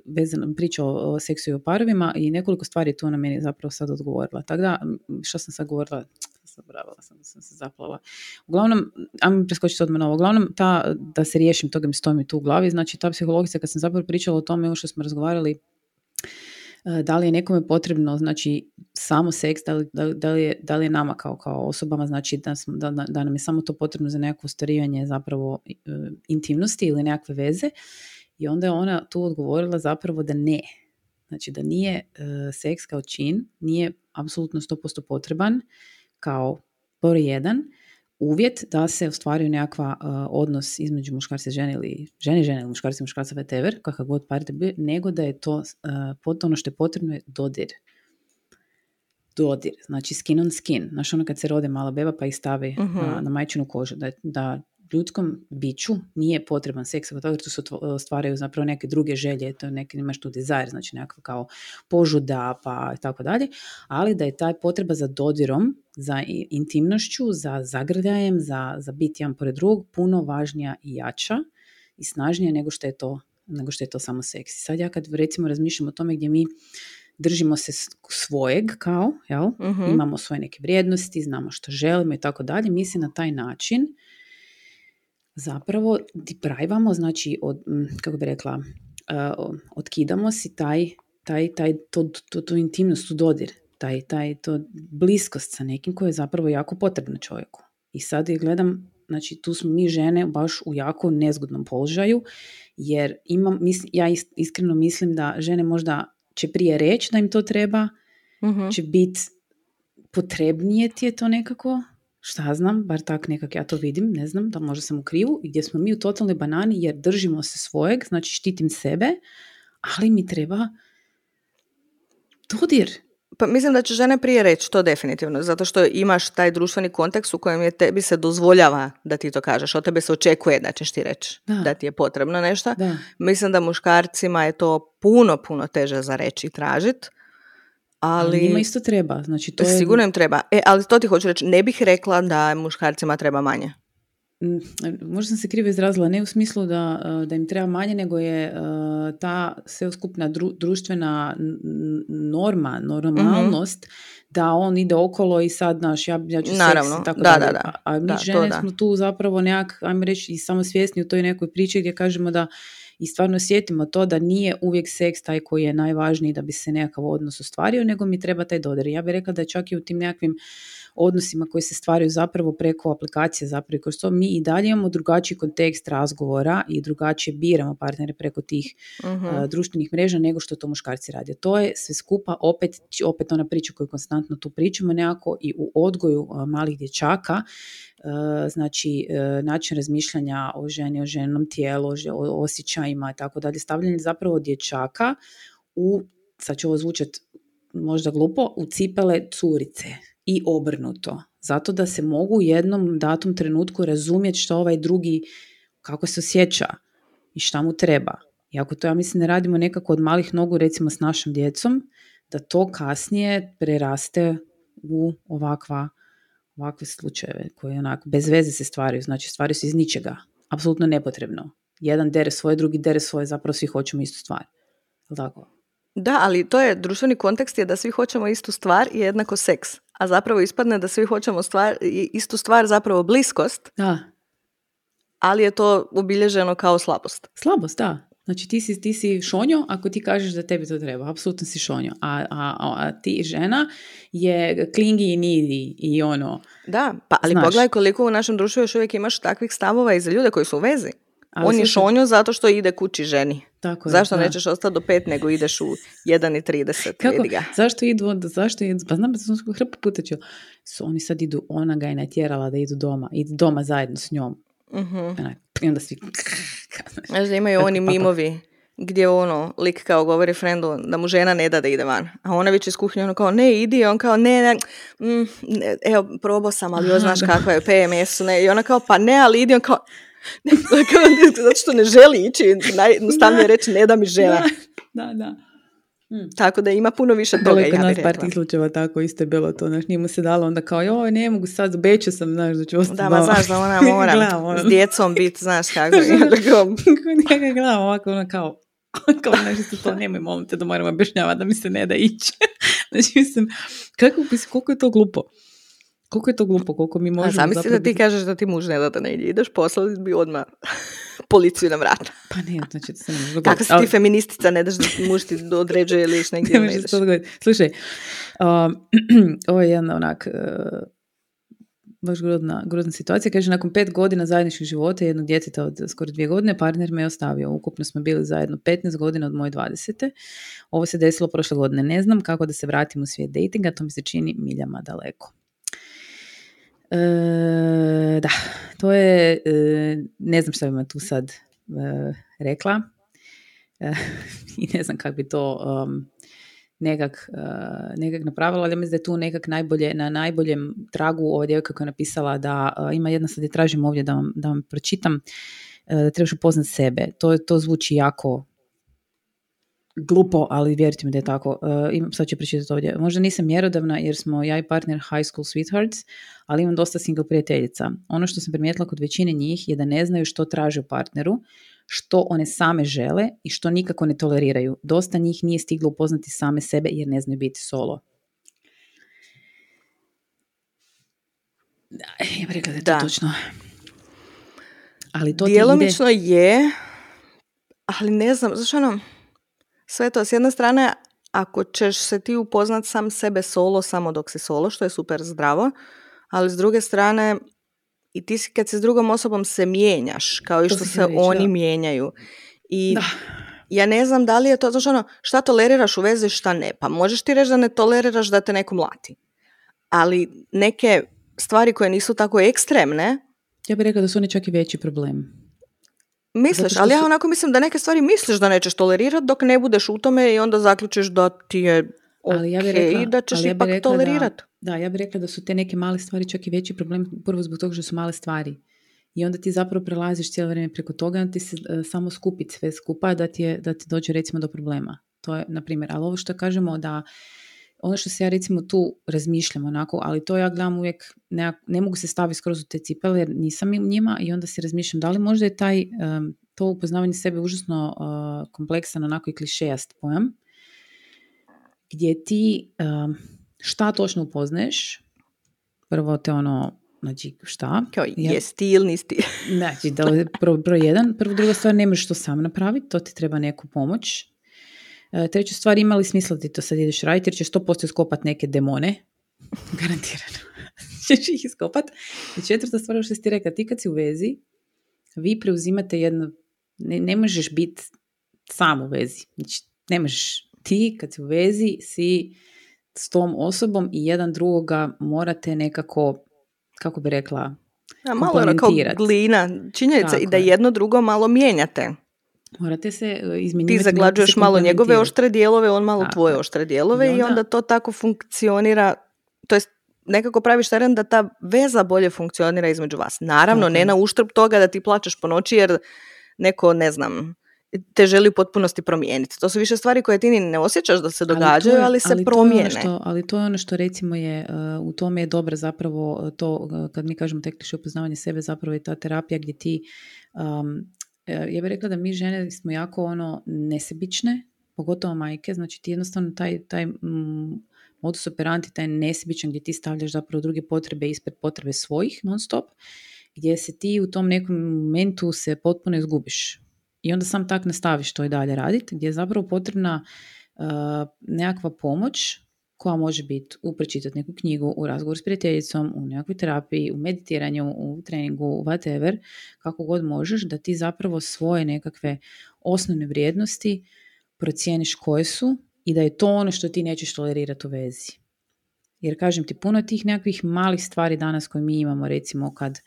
vezana, priča o, o seksu i o parovima i nekoliko stvari tu na meni zapravo sad odgovorila. Tako da, što sam sad govorila, <tsk> zaboravila sam, sam se zaplala. Uglavnom, ajmo preskočiti odmah na ovo. Uglavnom, ta, da se riješim toga mi stoji mi tu u glavi, znači ta psihologica kad sam zapravo pričala o tome, ovo što smo razgovarali, e, da li je nekome potrebno, znači, samo seks, da li, da li- je, da li je nama kao, kao osobama, znači, da, smo- da, da- da nam je samo to potrebno za nekakvo ostvarivanje zapravo e, intimnosti ili nekakve veze. I onda je ona tu odgovorila zapravo da ne. Znači da nije e, seks kao čin, nije apsolutno 100% potreban kao broj jedan uvjet da se ostvaruje nekakva e, odnos između muškarca i žene ili žene i žene ili muškarca i muškarca whatever, kakav god par da bio, nego da je to uh, pot- ono što je potrebno je dodir. Dodir, znači skin on skin. Znaš ono kad se rode mala beba pa ih stavi Mhm. na, na majčinu kožu, da, da ljudskom biću nije potreban seks, toga jer tu se otvo- stvaraju zapravo neke druge želje, to neke, imaš tu desire, znači nekakva kao požuda pa tako dalje, ali da je taj potreba za dodirom, za intimnošću, za zagrljajem, za, za biti jedan pored drugog, puno važnija i jača i snažnija nego što je to nego što je to samo seks. I Sad ja kad recimo razmišljam o tome gdje mi držimo se svojeg kao, jel? Mhm. imamo svoje neke vrijednosti, znamo što želimo i tako dalje, mi se na taj način zapravo deprivamo, znači, od, kako bi rekla, uh, otkidamo si taj, taj, taj, to, to, tu intimnost, tu dodir, taj, taj, to bliskost sa nekim koji je zapravo jako potrebno čovjeku. I sad je gledam, znači tu smo mi žene baš u jako nezgodnom položaju, jer imam, mislim, ja is- iskreno mislim da žene možda će prije reći da im to treba, Mhm. će biti potrebnije ti je to nekako, šta znam, bar tak nekak ja to vidim, ne znam, da možda sam u krivu, gdje smo mi u totalnoj banani jer držimo se svojeg, znači štitim sebe, ali mi treba dodir. Pa mislim da će žene prije reći to definitivno, zato što imaš taj društveni kontekst u kojem je tebi se dozvoljava da ti to kažeš, od tebe se očekuje da ćeš ti reći Da. da, ti je potrebno nešto. Da. Mislim da muškarcima je to puno, puno teže za reći i tražiti, Ali, njima isto treba. Znači, to je... Sigurno im treba. E, ali to ti hoću reći, ne bih rekla da muškarcima treba manje. Mm, možda sam se krivo izrazila, ne u smislu da, e, da im treba manje, nego je e, ta sveoskupna dru, društvena norma, normalnost, da on ide okolo i sad, naš, ja, ja ću Naravno, seks, tako da, da, da. A mi Da, to žene da. smo tu zapravo nekak, ajmo reći, i samo svjesni u toj nekoj priči gdje kažemo da i stvarno osjetimo to da nije uvijek seks taj koji je najvažniji da bi se nekakav odnos ostvario, nego mi treba taj dodir. Ja bih rekla da čak i u tim nekakvim odnosima koji se stvaraju zapravo preko aplikacije, zapravo kroz to mi i dalje imamo drugačiji kontekst razgovora i drugačije biramo partnere preko tih Mhm. uh, društvenih mreža nego što to muškarci rade. To je sve skupa opet, opet ona priča koju konstantno tu pričamo, nekako i u odgoju uh, malih dječaka, znači uh, način razmišljanja o ženi, o ženom tijelu, o, osjećajima i tako dalje, stavljanje zapravo dječaka u, sad će ovo zvučat možda glupo, u cipele curice i obrnuto. Zato da se mogu u jednom datom trenutku razumjeti što ovaj drugi, kako se osjeća i šta mu treba. I ako to ja mislim ne radimo nekako od malih nogu recimo s našom djecom, da to kasnije preraste u ovakva, ovakve slučajeve koje onako bez veze se stvaraju, znači stvaraju se iz ničega, apsolutno nepotrebno. Jedan dere svoje, drugi dere svoje, zapravo svi hoćemo istu stvar. Tako? Da, ali to je, društveni kontekst je da svi hoćemo istu stvar i jednako seks. A zapravo ispadne da svi hoćemo stvar, istu stvar, zapravo bliskost, Da, ali je to obilježeno kao slabost. slabost, da. Znači ti si, ti si šonjo ako ti kažeš da tebi to treba, apsolutno si šonjo. A, a, a, a ti žena je klingi i needy i ono, Da, pa ali Znaš. pogledaj koliko u našem društvu još uvijek imaš takvih stavova i za ljude koji su u vezi. Ali On je šonjo zato što ide kući ženi. tako je. Zašto da. nećeš ostati do pet nego ideš u 1.30? Kako? Ga. Zašto idu onda, zašto idu, pa znam da sam hrpu puta čula. Su, oni sad idu, ona ga je natjerala da idu doma, idu doma zajedno s njom. Onak, I onda svi... <laughs> Znaš da imaju oni mimovi gdje ono, lik kao govori frendu da mu žena ne da da ide van. A ona već iz kuhinje ono kao ne idi, on kao ne, ne, mm, ne, evo probao sam, ali Aha, znaš kakva je PMS, ne. I ona kao pa ne, ali idi, on kao, <laughs> zato što ne želi ići, najjednostavnije je reći ne da mi žena. Da, da. Mm. Tako da ima puno više toga, je ja nas bih par rekla. tih slučajeva tako isto je bilo to, znaš, nije mu se dalo onda kao, joj, ne mogu sad, obećao sam, znaš, da ću ostati Da, ma doma." znaš da ona mora <laughs> ono. s djecom biti, znaš kako. Kao, <laughs> Kako gledam ovako, ono kao, kao znaš, to nemoj, molim te da moram objašnjavati da mi se ne da ići. znači, mislim, kako, mislim, koliko je to glupo? Koliko je to glupo, koliko mi A možemo zamisli zapravo da ti kažeš da ti muž ne da da negdje ideš, poslali bi odmah <laughs> policiju na vrata. Pa ne, znači, to se ne može Kako si Ali- ti feministica, ne daš da ti muž ti određuje ili iš negdje <laughs> Ne ne ideš. Slušaj, um, <clears throat> ovo je jedna onak, uh, baš grozna, grozna situacija. Kaže, nakon pet godina zajedničkog života i jednog djeteta od skoro dvije godine, partner me je ostavio. Ukupno smo bili zajedno 15 godina od moje 20. Ovo se desilo prošle godine. Ne znam kako da se vratim u svijet datinga, to mi se čini miljama daleko. E, da, to je, e, ne znam šta bi tu sad e, rekla <laughs> i ne znam kako bi to um, nekak, nekak napravila, ali mislim da je tu nekak najbolje, na najboljem tragu ova djevojka koja je napisala da ima jedna, sad je tražim ovdje da vam, da vam pročitam, da trebaš upoznat sebe. To, to zvuči jako glupo, ali vjerujte mi da je tako. Imam, sad ću pročitati ovdje. Možda nisam mjerodavna jer smo ja i partner high school sweethearts, ali imam dosta single prijateljica. Ono što sam primijetila kod većine njih je da ne znaju što traže u partneru, što one same žele i što nikako ne toleriraju. Dosta njih nije stiglo upoznati same sebe jer ne znaju biti solo. Ja bih rekla da je to Da. točno. Ali to ti ide... Je, ali ne znam, znaš ono, sve to, s jedne strane, ako ćeš se ti upoznat sam sebe solo, samo dok si solo, što je super zdravo, ali s druge strane, i ti si kad si s drugom osobom se mijenjaš, kao i To što se reći, oni da. mijenjaju. I Da. ja ne znam da li je to, znaš ono, šta toleriraš u vezi, šta ne. Pa možeš ti reći da ne toleriraš da te neko mlati. Ali neke stvari koje nisu tako ekstremne, Ja bih rekla da su oni čak i veći problem. Misliš, ali ja onako mislim da neke stvari misliš da nećeš tolerirati dok ne budeš u tome i onda zaključiš da ti je Ali ja rekla- i da ćeš ja ipak rekla da- tolerirati. Da, ja bih rekla da su te neke male stvari čak i veći problem, prvo zbog toga što su male stvari. I onda ti zapravo prelaziš cijelo vrijeme preko toga, onda ti se e, samo skupi sve skupa da ti, je, da ti dođe recimo do problema. To je, na primjer, ali ovo što kažemo da ono što se ja recimo tu razmišljam onako, ali to ja gledam uvijek, ne, ne mogu se staviti skroz u te cipele jer nisam u njima i onda se razmišljam da li možda je taj, to upoznavanje sebe užasno uh, kompleksan, onako i klišejast pojam, gdje ti šta točno upoznaješ, prvo te ono, znači šta? Kao je stil, ni stil. Znači, da je prvo broj jedan. Prvo, druga stvar, ne možeš to sam napraviti, to ti treba neku pomoć. E, treća stvar, ima li smisla ti to sad ideš raditi, jer ćeš to poslije skopat neke demone. <laughs> Garantirano. <laughs> ćeš ih iskopat. I četvrta stvar, što si ti rekla, ti kad si u vezi, vi preuzimate jedno, ne, ne možeš biti sam u vezi. Znači, ne možeš. Ti kad si u vezi si s tom osobom i jedan drugoga morate nekako, kako bi rekla, a malo ono kao glina, činjenica i da jedno drugo malo mijenjate. Morate se e, izmjenjivati. Ti zaglađuješ malo njegove oštre dijelove, on malo tvoje oštre dijelove i onda, i onda to tako funkcionira, to jest nekako praviš teren da ta veza bolje funkcionira između vas. Naravno, ne na uštrb toga da ti plaćeš po noći jer neko, ne znam, te želi u potpunosti promijeniti. To su više stvari koje ti ni ne osjećaš da se događaju, ali, ali se ali promijene. To što, ali to je ono što recimo je, uh, u tome je dobro zapravo to, uh, kad mi kažemo tekliše upoznavanje sebe, zapravo je ta terapija gdje ti, um, ja bih rekla da mi žene smo jako ono nesebične, pogotovo majke, znači ti jednostavno taj, taj modus operandi, taj nesebičan gdje ti stavljaš zapravo druge potrebe ispred potrebe svojih non stop, gdje se ti u tom nekom momentu se potpuno izgubiš. I onda sam tak nastaviš to i dalje raditi, gdje je zapravo potrebna uh, nekakva pomoć koja može biti u pročitati neku knjigu, u razgovoru s prijateljicom, u nekakvoj terapiji, u meditiranju, u treningu, whatever, kako god možeš, da ti zapravo svoje nekakve osnovne vrijednosti procijeniš koje su i da je to ono što ti nećeš tolerirati u vezi. Jer kažem ti, puno tih nekakvih malih stvari danas koje mi imamo, recimo kad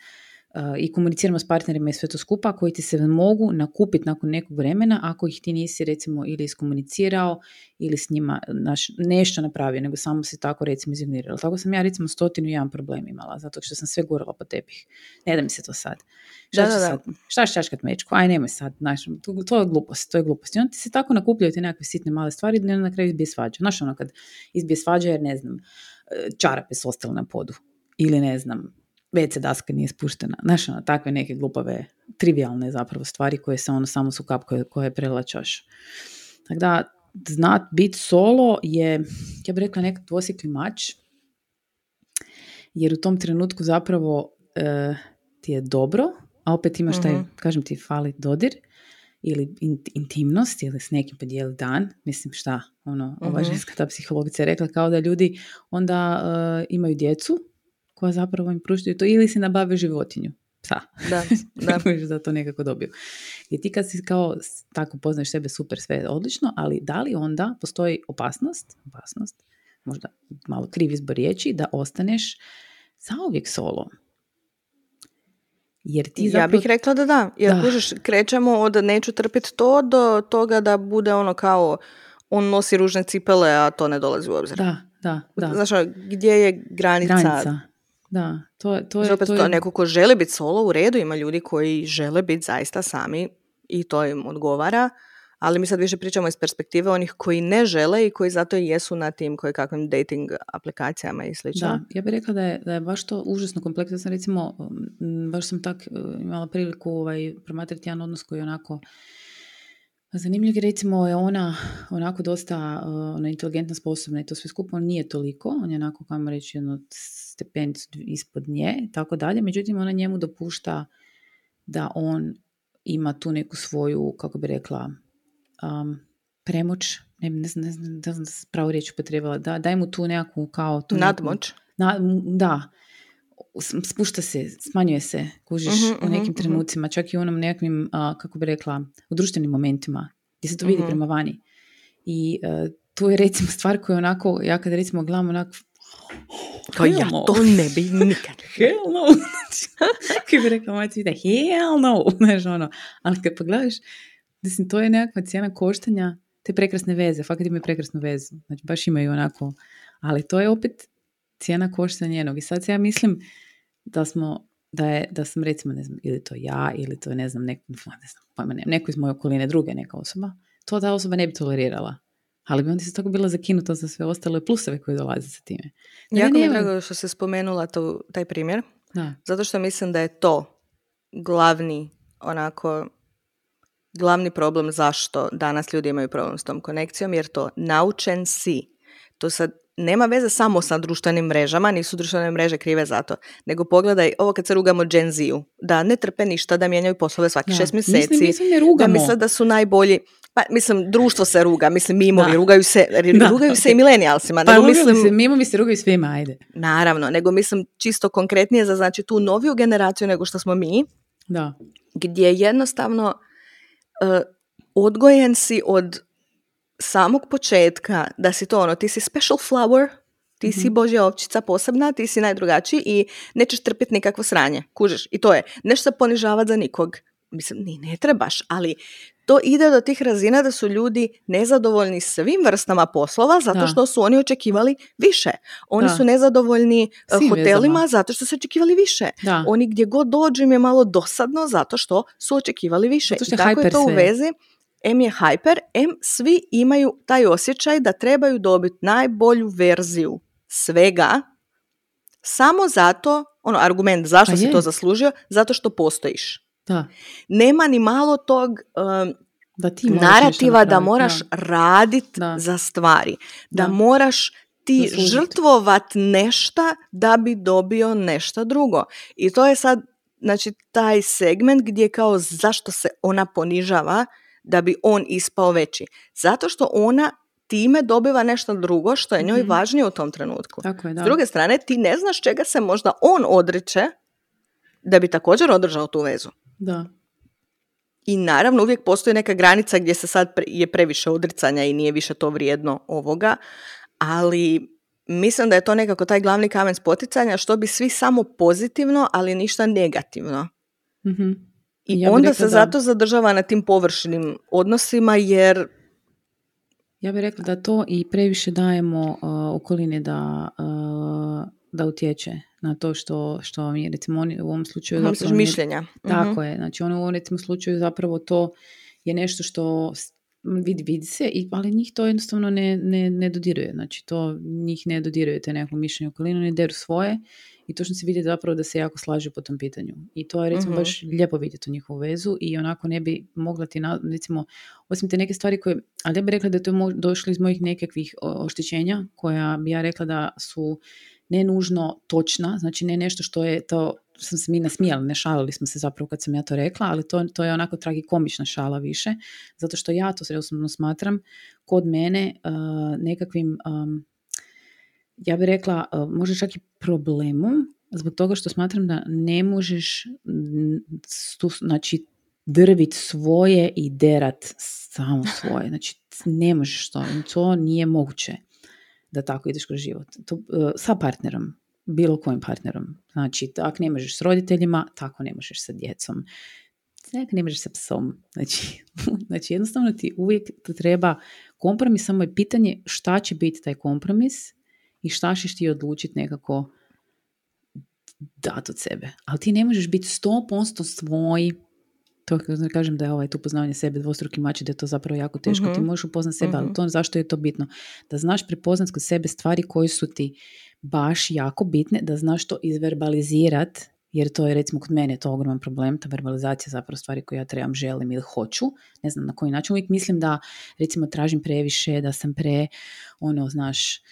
i komuniciramo s partnerima i sve to skupa koji ti se mogu nakupiti nakon nekog vremena ako ih ti nisi recimo ili iskomunicirao ili s njima naš, nešto napravio, nego samo si tako recimo izignorirao. Tako sam ja recimo stotinu jedan problem imala, zato što sam sve gurala po tepih. Ne da mi se to sad. Šta, da, da, sad? šta šaškat mečku? Aj nemoj sad. Znaš, to, to, je glupost, to je glupost. I onda ti se tako nakupljaju te nekakve sitne male stvari da na kraju izbije svađa. Znaš ono kad izbije svađa jer ne znam, čarape su ostale na podu. Ili ne znam, WC daska nije spuštena. Znaš, ono, takve neke glupave, trivialne zapravo stvari koje se ono samo su kap koje, koje prelačaš. Tako da, znat biti solo je, ja bih rekla, nekak dvosikli mač, jer u tom trenutku zapravo e, ti je dobro, a opet imaš taj, uh kažem ti, fali dodir, ili intimnost, ili s nekim podijeli dan, mislim šta, ono, ova uh ženska ta psihologica je rekla kao da ljudi onda e, imaju djecu, koja zapravo im pružaju to ili si nabave životinju. Psa. Da, <laughs> da. da to nekako dobiju. I ti kad si kao tako poznaš sebe super, sve odlično, ali da li onda postoji opasnost, opasnost, možda malo kriv izbor riječi, da ostaneš zauvijek solo. Jer ti zapravo... Ja bih rekla da da. Jer da. krećemo od neću trpiti to do toga da bude ono kao on nosi ružne cipele, a to ne dolazi u obzir. Da, da, da. Znaš, ono, gdje je granica? Granica, da, to, to je... Opet to, je... neko ko želi biti solo u redu, ima ljudi koji žele biti zaista sami i to im odgovara, ali mi sad više pričamo iz perspektive onih koji ne žele i koji zato i jesu na tim koji kakvim dating aplikacijama i slično. Da, ja bih rekla da je, da je baš to užasno kompleksno. Sam recimo, baš sam tak e, imala priliku ovaj, promatrati jedan odnos koji je onako Zanimljivo je recimo je ona onako dosta uh, ona inteligentna, sposobna i to sve skupo nije toliko, on je onako kamo reći jedno stepenicu ispod nje i tako dalje, međutim ona njemu dopušta da on ima tu neku svoju, kako bi rekla, um, premoć, ne, ne znam, ne znam, da pravo riječ upotrebala, da, daj mu tu nekakvu kao... Tu Nadmoć? na, da, spušta se, smanjuje se, kužiš uh u nekim uh trenucima, čak i u onom nekakvim, kako bi rekla, u društvenim momentima, gdje se to vidi prema vani. I uh, tu je recimo stvar koja onako, ja kad recimo gledam onako, kao ja to ne bi nikad. <laughs> hell no. <laughs> Kako bi rekla mati, vide, hell no. <laughs> Znaš, ono. Ali kad pogledaš, mislim, to je nekakva cijena koštanja te prekrasne veze. Fakat imaju prekrasnu vezu. Znači, baš imaju onako. Ali to je opet cijena košta njenog. I sad ja mislim da smo, da, je, da sam recimo, ne znam, ili to ja, ili to je, ne znam, nek, ne znam, pojma, ne, neko iz moje okoline, druge neka osoba, to ta osoba ne bi tolerirala. Ali bi onda se tako bila zakinuta za sve ostale pluseve koje dolaze sa time. Ne, jako mi je drago što se spomenula to, taj primjer. Da. Zato što mislim da je to glavni onako glavni problem zašto danas ljudi imaju problem s tom konekcijom, jer to naučen si. To sad nema veze samo sa društvenim mrežama, nisu društvene mreže krive za to, nego pogledaj ovo kad se rugamo Gen z da ne trpe ništa, da mijenjaju poslove svaki šest mjeseci, mislim, ne rugamo. da misle da su najbolji. Pa, mislim, društvo se ruga, mislim, mimovi, rugaju se, rugaju se i milenijalsima. Pa, mislim, se, mimovi se rugaju svima, ajde. Naravno, nego mislim čisto konkretnije za znači tu noviju generaciju nego što smo mi, da. gdje jednostavno uh, odgojen si od samog početka da si to ono, ti si special flower, ti si mm božja ovčica posebna, ti si najdrugačiji i nećeš trpiti nikakvo sranje, kužeš. I to je, nešto se ponižavati za nikog. Mislim, ni ne trebaš, ali to ide do tih razina da su ljudi nezadovoljni svim vrstama poslova zato što su oni očekivali više. Oni su nezadovoljni eh, hotelima zato što su očekivali više. Oni gdje god dođu im je malo dosadno zato što su očekivali više. I tako je to u vezi M je hyper, M svi imaju taj osjećaj da trebaju dobiti najbolju verziju svega samo zato, ono argument zašto pa si to zaslužio, zato što postojiš. Da. Nema ni malo tog um, da ti narativa da moraš raditi za stvari. Da, moraš ti žrtvovat nešta da bi dobio nešto drugo. I to je sad znači taj segment gdje kao zašto se ona ponižava da bi on ispao veći. Zato što ona time dobiva nešto drugo što je njoj mm važnije u tom trenutku. Tako je, da. S druge strane, ti ne znaš čega se možda on odriče da bi također održao tu vezu. Da. I naravno uvijek postoji neka granica gdje se sad je previše odricanja i nije više to vrijedno ovoga, ali mislim da je to nekako taj glavni kamen spoticanja što bi svi samo pozitivno, ali ništa negativno. mm I ja onda se zato zadržava na tim površnim odnosima jer ja bih rekla da to i previše dajemo uh, okolini da, uh, da utječe na to što, što mi, recimo oni u ovom slučaju... Zapravo, mišljenja. Tako uh je, znači ono u ovom recimo slučaju zapravo to je nešto što vidi, vidi se, ali njih to jednostavno ne, ne, ne dodiruje, znači to njih ne dodiruje te neko mišljenje okolinu, ne deru svoje i točno se vidi zapravo da se jako slažu po tom pitanju. I to je recimo mhm. baš lijepo vidjeti u njihovu vezu i onako ne bi mogla ti, recimo, osim te neke stvari koje, ali ja bih rekla da je to došlo iz mojih nekakvih oštećenja koja bi ja rekla da su ne nužno točna, znači ne nešto što je to, sam se mi nasmijali, ne šalili smo se zapravo kad sam ja to rekla, ali to, to je onako tragikomična šala više, zato što ja to osobno smatram kod mene uh, nekakvim um, ja bih rekla, e, možda čak i problemom, zbog toga što smatram da ne možeš znači, drvit svoje i derat samo svoje. Znači, ne možeš to. To nije moguće da tako ideš kroz život. To, e, sa partnerom, bilo kojim partnerom. Znači, tako ne možeš s roditeljima, tako ne možeš sa djecom. Tako ne možeš sa psom. Znači, <laughs> znači, jednostavno ti uvijek to treba kompromis, samo je pitanje šta će biti taj kompromis i šta ćeš ti odlučiti nekako dati od sebe. Ali ti ne možeš biti 100% svoj to kažem da je ovaj tu poznavanje sebe dvostruki mač da je to zapravo jako teško. Ti mhm. možeš upoznati sebe, ali mhm. to zašto je to bitno? Da znaš prepoznat kod sebe stvari koje su ti baš jako bitne, da znaš to izverbalizirat, jer to je recimo kod mene to ogroman problem, ta verbalizacija zapravo stvari koje ja trebam, želim ili hoću, ne znam na koji način. Uvijek mislim da recimo tražim previše, da sam pre, ono, znaš,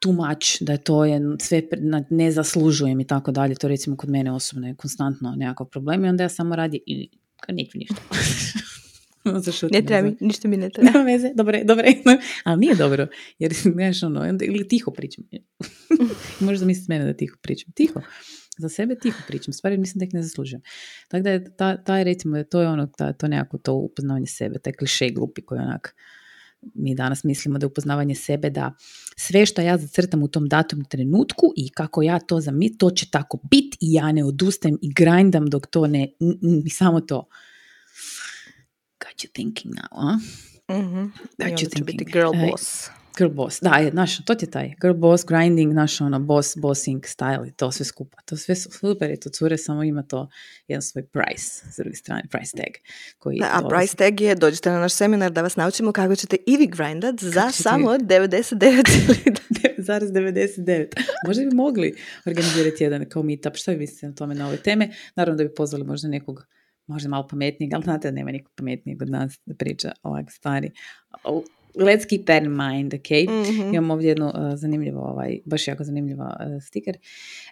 tumač da je to je sve ne zaslužujem i tako dalje. To recimo kod mene osobno je konstantno nekakav problem i onda ja samo radi i neću ništa. <laughs> ne treba mi, ništa mi ne treba. <laughs> Nema veze, dobro, dobro, <laughs> ali nije dobro, jer znaš ono, ili tiho pričam. Možda misliti mene da tiho pričam. Tiho. Za sebe tiho pričam, stvari mislim da ih ne zaslužujem. Tako da je taj, recimo, to je ono, ta, to nekako to upoznavanje sebe, taj kliše glupi koji onak, mi danas mislimo da je upoznavanje sebe da sve što ja zacrtam u tom datom trenutku i kako ja to mi to će tako biti i ja ne odustajem i grindam dok to ne, i samo to. Got you thinking now, a? Mm-hmm. Got you thinking. biti girl boss. Girl boss, da, je, naš, to ti je taj girl boss, grinding, naš ono, boss, bossing style i to sve skupa. To sve super je to cure, samo ima to jedan svoj price, s druge strane, price tag. Koji da, a price tag je, dođite na naš seminar da vas naučimo kako ćete i vi grindat za samo 99,99. <laughs> <laughs> možda bi mogli organizirati jedan kao meetup, što vi mislite na tome na ove teme? Naravno da bi pozvali možda nekog možda malo pametnijeg, ali znate da nema nikog pametnijeg od nas da priča ovak stvari let's keep that in mind, ok? Mm-hmm. Imam ovdje jednu uh, zanimljivu, ovaj, baš jako zanimljiva uh, stiker.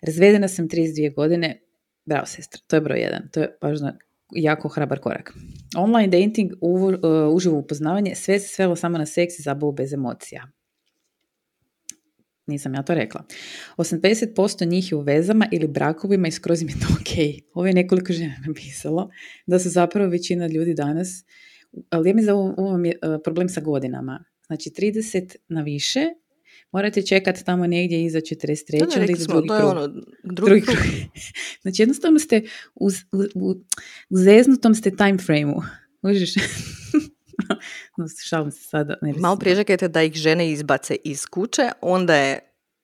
Razvedena sam 32 godine, bravo sestra, to je broj jedan, to je baš jako hrabar korak. Online dating, uvo, uh, uživo upoznavanje, sve se svelo samo na seks i zabavu bez emocija. Nisam ja to rekla. 80% njih je u vezama ili brakovima i skroz im je to ok. Ovo je nekoliko žena napisalo da su zapravo većina ljudi danas ali ja mislim da ovo, je e, problem sa godinama. Znači 30 na više, morate čekati tamo negdje iza 43. Da, iza drugi to je ono, drugi, krug. <laughs> znači jednostavno ste u, u, u zeznutom ste time frame-u. Užiš? <laughs> Šalim se sada. Ne Malo priježekajte da ih žene izbace iz kuće, onda je...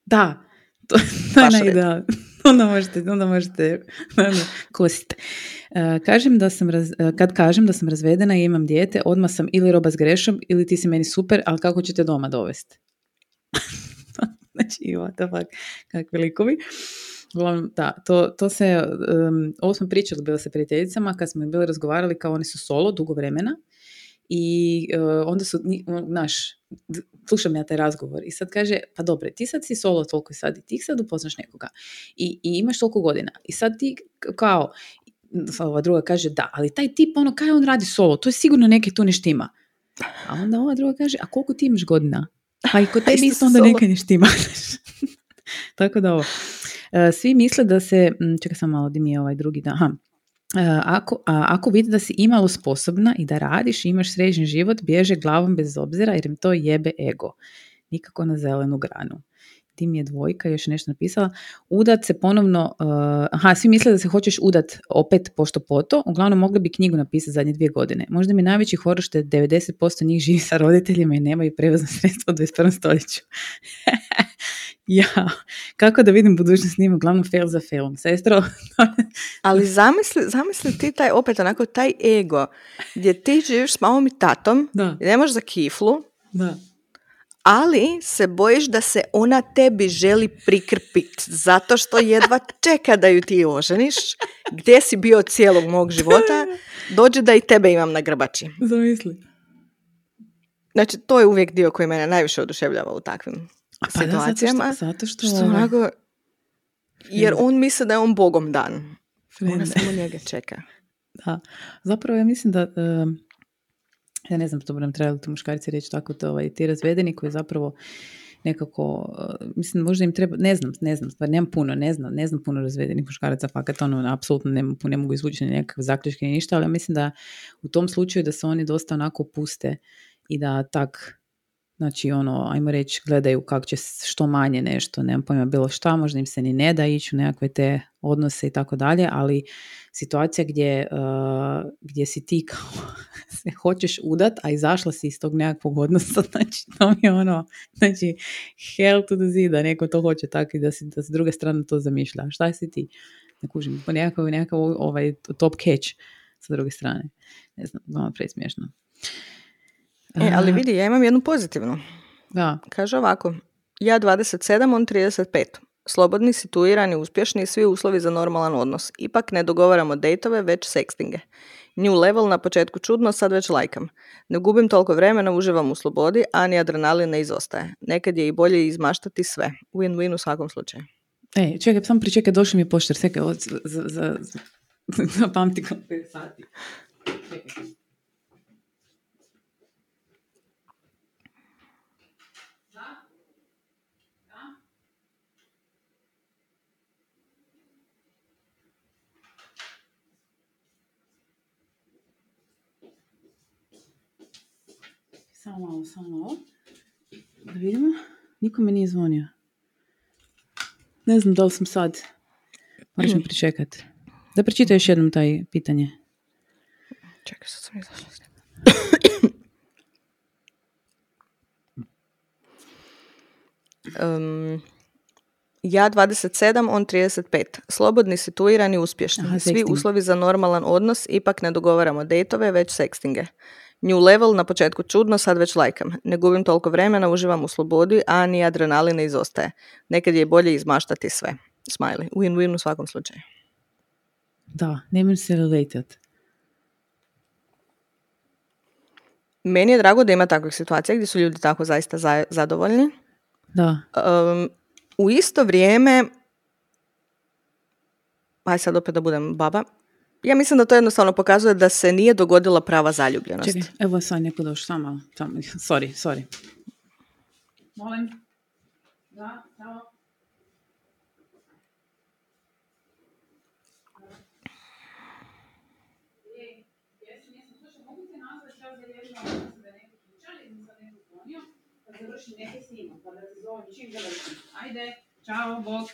Da, to, <laughs> to je. <laughs> onda možete, onda možete <laughs> kositi. E, kažem da sam raz, e, kad kažem da sam razvedena i imam dijete, odmah sam ili roba s grešom ili ti si meni super, ali kako ćete doma dovesti? <laughs> znači, what the fuck, kakvi likovi. Da, to, to se, um, ovo smo pričali bilo sa prijateljicama kad smo bili razgovarali kao oni su solo dugo vremena i uh, onda su, naš, slušam ja taj razgovor i sad kaže, pa dobro, ti sad si solo toliko sad i ti sad upoznaš nekoga i, i imaš toliko godina i sad ti kao, ova druga kaže da, ali taj tip, ono, kaj on radi solo, to je sigurno neke tu ne štima. A onda ova druga kaže, a koliko ti imaš godina? Pa i kod <laughs> tebi isto onda neke ne štima. <laughs> Tako da ovo. E, svi misle da se, čekaj sam malo di mi je ovaj drugi da, aha, e, ako, ako vidi da si imalo sposobna i da radiš i imaš sređen život, bježe glavom bez obzira jer im to jebe ego. Nikako na zelenu granu tim je dvojka, još nešto napisala, udat se ponovno, uh, aha, svi misle da se hoćeš udat opet pošto poto, uglavnom mogli bi knjigu napisati zadnje dvije godine. Možda mi najveći horor što je 90% njih živi sa roditeljima i nemaju prevozno sredstvo u 21. stoljeću. <laughs> ja, kako da vidim budućnost njima, uglavnom fail za failom. Sestro. <laughs> Ali zamisli, zamisli ti taj, opet onako, taj ego, gdje ti živiš s mamom i tatom, da. nemaš za kiflu, da ali se bojiš da se ona tebi želi prikrpit zato što jedva <laughs> čeka da ju ti oženiš, gdje si bio cijelog mog života, dođe da i tebe imam na grbači. Zamisli. Znači, to je uvijek dio koji mene najviše oduševljava u takvim pa situacijama. Da, zato što, što, ovaj- onako, jer on misli da je on bogom dan. Ona samo njega čeka. <laughs> Da, zapravo ja mislim da ja ne znam, to bi nam trebali tu muškarci reći tako, to, ovaj, ti razvedeni koji zapravo nekako, uh, mislim, možda im treba, ne znam, ne znam, stvar, nemam puno, ne znam, ne znam puno razvedenih muškaraca, fakat ono, apsolutno ne, ne mogu izvući nekakve zaključke ni ništa, ali ja mislim da u tom slučaju da se oni dosta onako puste i da tak Znači, ono, ajmo reći, gledaju kako će što manje nešto, nemam pojma bilo šta, možda im se ni ne da ići u nekakve te odnose i tako dalje, ali situacija gdje, uh, gdje si ti kao <laughs> se hoćeš udat, a izašla si iz tog nekakvog odnosa, <laughs> znači to mi je ono, znači hell to the zida, neko to hoće tako i da, si, da s druge strane to zamišlja. Šta si ti? Ne kužim, nekakav, nekakav ovaj top catch sa druge strane. Ne znam, malo presmiješno. E, ali vidi, ja imam jednu pozitivnu. Da. Kaže ovako, ja 27, on 35. Slobodni, situirani, uspješni, svi uslovi za normalan odnos. Ipak ne dogovaramo dejtove, već sekstinge. New level na početku čudno, sad već lajkam. Ne gubim toliko vremena, uživam u slobodi, a ni adrenalin ne izostaje. Nekad je i bolje izmaštati sve. Win-win u svakom slučaju. Ej, čekaj, sam pričekaj, došli mi je sekaj, za, za, za, za pamti sati. Čekaj. Samo malo, samo malo. Da vidimo. Niko mi nije zvonio. Ne znam da li sam sad. Moraš mi pričekati. Da pročitaj još jednom taj pitanje. Čekaj, sad sam izašla s Um, ja 27, on 35. Slobodni, situirani, uspješni. Aha, Svi uslovi za normalan odnos, ipak ne dogovaramo dejtove, već sekstinge. New level, na početku čudno, sad već lajkam. Ne gubim toliko vremena, uživam u slobodi, a ni adrenalin ne izostaje. Nekad je bolje izmaštati sve. Smiley. Win-win u svakom slučaju. Da, nemoj se relatat. Meni je drago da ima takvih situacija gdje su ljudi tako zaista za- zadovoljni. Da, Um, u isto vrijeme, aj sad opet da budem baba, ja mislim da to jednostavno pokazuje da se nije dogodila prava zaljubljenost. čekaj, evo sad neko došao, samo malo, samo, sorry, sorry. Molim. Da, samo. Ajde, čao, bog.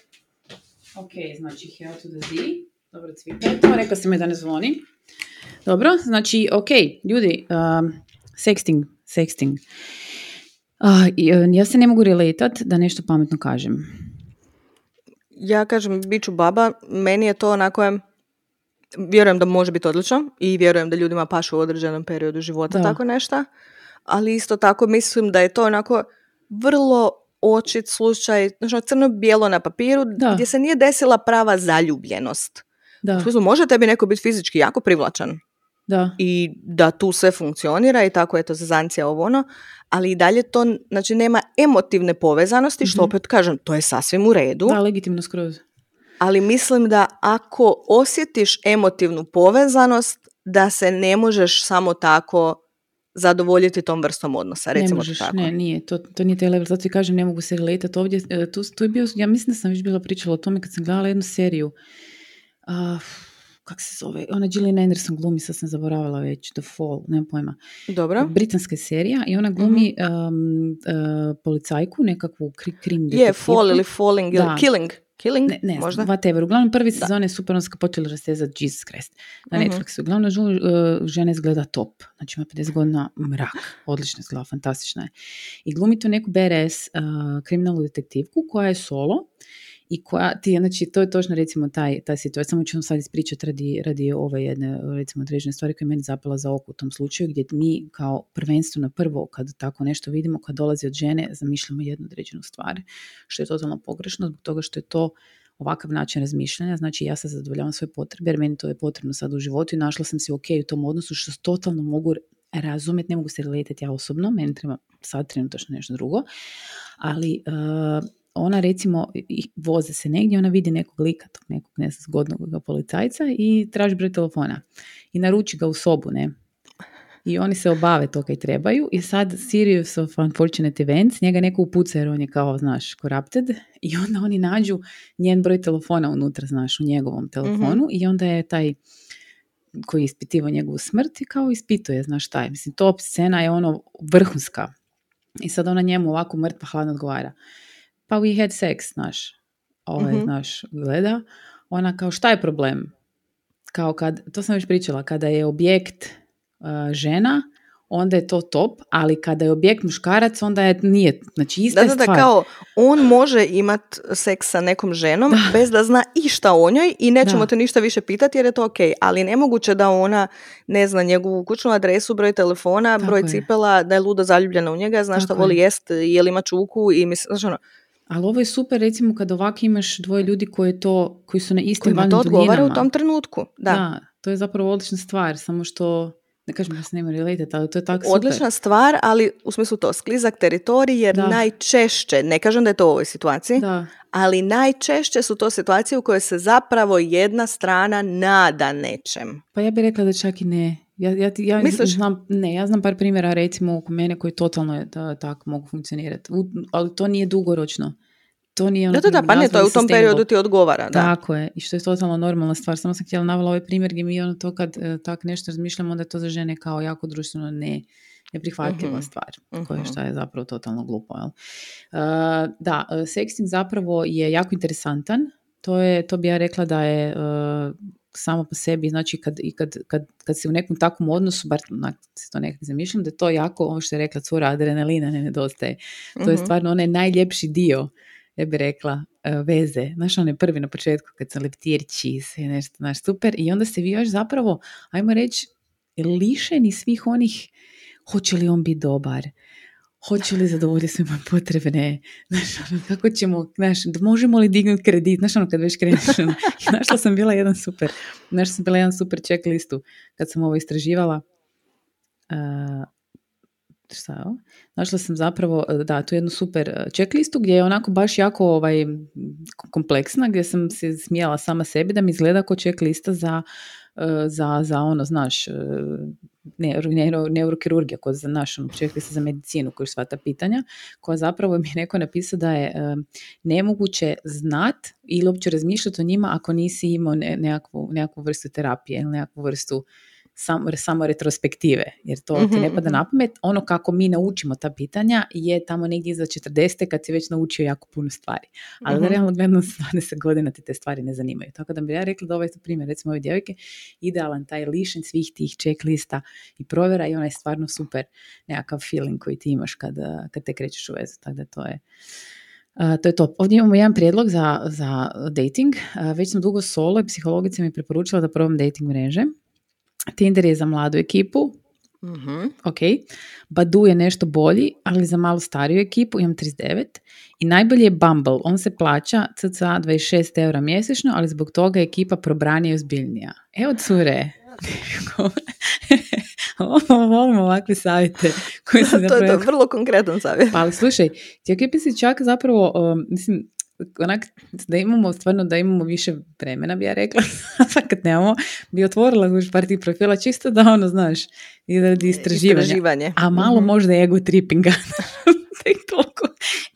Ok, znači here to the Z. Dobro, cvijeto, rekao si mi da ne zvoni. Dobro, znači, ok, ljudi, um, sexting, sexting. Uh, ja se ne mogu relatat da nešto pametno kažem. Ja kažem, bit ću baba, meni je to onako, vjerujem da može biti odlično i vjerujem da ljudima pašu u određenom periodu života Da. tako nešto, ali isto tako mislim da je to onako vrlo očit slučaj, znači ono crno-bijelo na papiru, Da. gdje se nije desila prava zaljubljenost. Da, U smislu, može tebi neko biti fizički jako privlačan da, i da tu sve funkcionira i tako je to zazancija ovo ono, ali i dalje to, znači nema emotivne povezanosti, što Mhm. opet kažem, to je sasvim u redu, da, legitimno skroz. ali mislim da ako osjetiš emotivnu povezanost, da se ne možeš samo tako zadovoljiti tom vrstom odnosa, recimo ne možeš, tako. ne, nije, to, to nije taj level, zato ti kažem, ne mogu se relatat ovdje, E, tu, tu je bio, ja mislim da sam već bila pričala o tome kad sam gledala jednu seriju, uh, kak se zove, ona Gillian Anderson glumi, sad sam zaboravila već, The Fall, nemam pojma, Dobro. britanska je serija i ona glumi um, uh, policajku, nekakvu kri, krim Je, detektivku. fall ili falling ili killing. Killing, Ne, ne možda? whatever. Uglavnom prvi sezone je super, ga počeli rastezati Jesus Christ na Mhm. Netflixu. Uglavnom žu- uh, žena izgleda top. Znači ima 50 godina mrak. Odlično izgleda, fantastična je. I glumi tu neku BRS uh, kriminalnu detektivku koja je solo i koja ti, znači to je točno recimo taj, taj situacija, samo ću vam sad ispričati radi, radi ove jedne recimo određene stvari koje je meni zapala za oko u tom slučaju gdje mi kao prvenstveno prvo kad tako nešto vidimo, kad dolazi od žene, zamišljamo jednu određenu stvar, što je totalno pogrešno zbog toga što je to ovakav način razmišljanja, znači ja sad zadovoljavam svoje potrebe jer meni to je potrebno sad u životu i našla sam se ok u tom odnosu što totalno mogu razumjeti, ne mogu se relatati ja osobno, meni treba sad trenutačno nešto drugo, ali uh, ona recimo voze se negdje, ona vidi nekog lika, tog nekog ne znam, zgodnog policajca i traži broj telefona i naruči ga u sobu, ne. I oni se obave to kaj trebaju i sad serious of unfortunate events, njega neko upuca jer on je kao, znaš, corrupted i onda oni nađu njen broj telefona unutra, znaš, u njegovom telefonu i onda je taj koji je ispitivao njegovu smrt i kao ispituje, znaš šta je. Mislim, top scena je ono vrhunska. I sad ona njemu ovako mrtva hladno odgovara. Pa we had sex, znaš. Ovaj, Mhm. znaš, gleda. Ona kao, šta je problem? Kao kad, to sam već pričala, kada je objekt uh, žena, onda je to top, ali kada je objekt muškarac, onda je, nije, znači ista Da, je da, da, kao on može imat seks sa nekom ženom bez da zna išta o njoj i nećemo Da. te ništa više pitati jer je to ok, ali nemoguće da ona ne zna njegovu kućnu adresu, broj telefona, Tako broj je. cipela, da je ludo zaljubljena u njega, zna šta Tako voli je. jest, je li ima čuku i mislim, znaš ono, Ali ovo je super recimo kad ovako imaš dvoje ljudi koji, to, koji su na istim kojima to odgovara u tom trenutku. Da. Da, to je zapravo odlična stvar, samo što, ne kažem da se nema related, ali to je tako super. Odlična stvar, ali u smislu to sklizak teritorij jer Da. najčešće, ne kažem da je to u ovoj situaciji, Da, ali najčešće su to situacije u kojoj se zapravo jedna strana nada nečem. pa ja bih rekla da čak i ne. Ja, ja, ja Misliš? znam, ne, ja znam par primjera recimo oko mene koji totalno je da, tako mogu funkcionirati, U- ali to nije dugoročno. To nije ono Da, da, da, pa ne, to je u tom periodu ti odgovara, da. Tako je, i što je totalno normalna stvar. Samo sam htjela navela ovaj primjer gdje mi ono to kad e, tak nešto razmišljamo, onda je to za žene kao jako društveno ne, neprihvatljiva Mhm, stvar, koja mhm. šta je zapravo totalno glupo. Jel? E, da, e, sexting zapravo je jako interesantan. To, je, to bi ja rekla da je samo po sebi, znači kad, i kad, kad, kad si u nekom takvom odnosu, bar se to nekako zamišljam, da je to jako, ovo što je rekla cura, adrenalina ne nedostaje. To je mhm. stvarno onaj najljepši dio, ja bih rekla, e, veze. Znaš, on je prvi na početku kad sam leptirći se nešto, znaš, super. I onda se vi još zapravo, ajmo reći, lišeni svih onih hoće li on biti dobar, hoće li zadovoljiti sve moje potrebe, ne, znaš, ono, kako ćemo, znaš, možemo li dignuti kredit, znaš, ono, kad već kreneš, ono, <laughs> našla sam bila jedan super, našla sam bila jedan super checklistu kad sam ovo istraživala, uh, šta? Našla sam zapravo, da, tu jednu super checklistu gdje je onako baš jako ovaj, kompleksna, gdje sam se smijala sama sebi da mi izgleda kao checklista za za, za ono, znaš, neuro, neuro, neurokirurgija, koja za našu, ono, se za medicinu, koji sva ta pitanja, koja zapravo mi je neko napisao da je nemoguće znat ili uopće razmišljati o njima ako nisi imao nekakvu, nekakvu vrstu terapije ili nekakvu vrstu samo, samo retrospektive, jer to ti ne mhm, pada mhm. na pamet. Ono kako mi naučimo ta pitanja je tamo negdje iza 40. kad si već naučio jako puno stvari. Ali mm-hmm. realno gledano 20 godina ti te stvari ne zanimaju. Tako da bi ja rekla da ovaj primjer, recimo ove djevojke, idealan taj lišen svih tih checklista i provjera i onaj stvarno super nekakav feeling koji ti imaš kad, kad te krećeš u vezu. Tako da to je Uh, to je to. Ovdje imamo jedan prijedlog za, za dating. Uh, već sam dugo solo i psihologica mi je preporučila da probam dating mreže. Tinder je za mladu ekipu, mm ok. Badu je nešto bolji, ali za malo stariju ekipu, imam 39. I najbolji je Bumble, on se plaća cca 26 eura mjesečno, ali zbog toga je ekipa probranija i ozbiljnija. Evo cure, <laughs> Volimo ovakve savjete koji se <laughs> to je to, vrlo konkretan savjet. Pa ali slušaj, ti si čak zapravo, um, mislim, onak, da imamo stvarno da imamo više vremena bi ja rekla <laughs> sad kad nemamo bi otvorila už par tih profila čisto da ono znaš i radi istraživanja, istraživanje. a malo mm-hmm. možda ego trippinga <laughs> tek toliko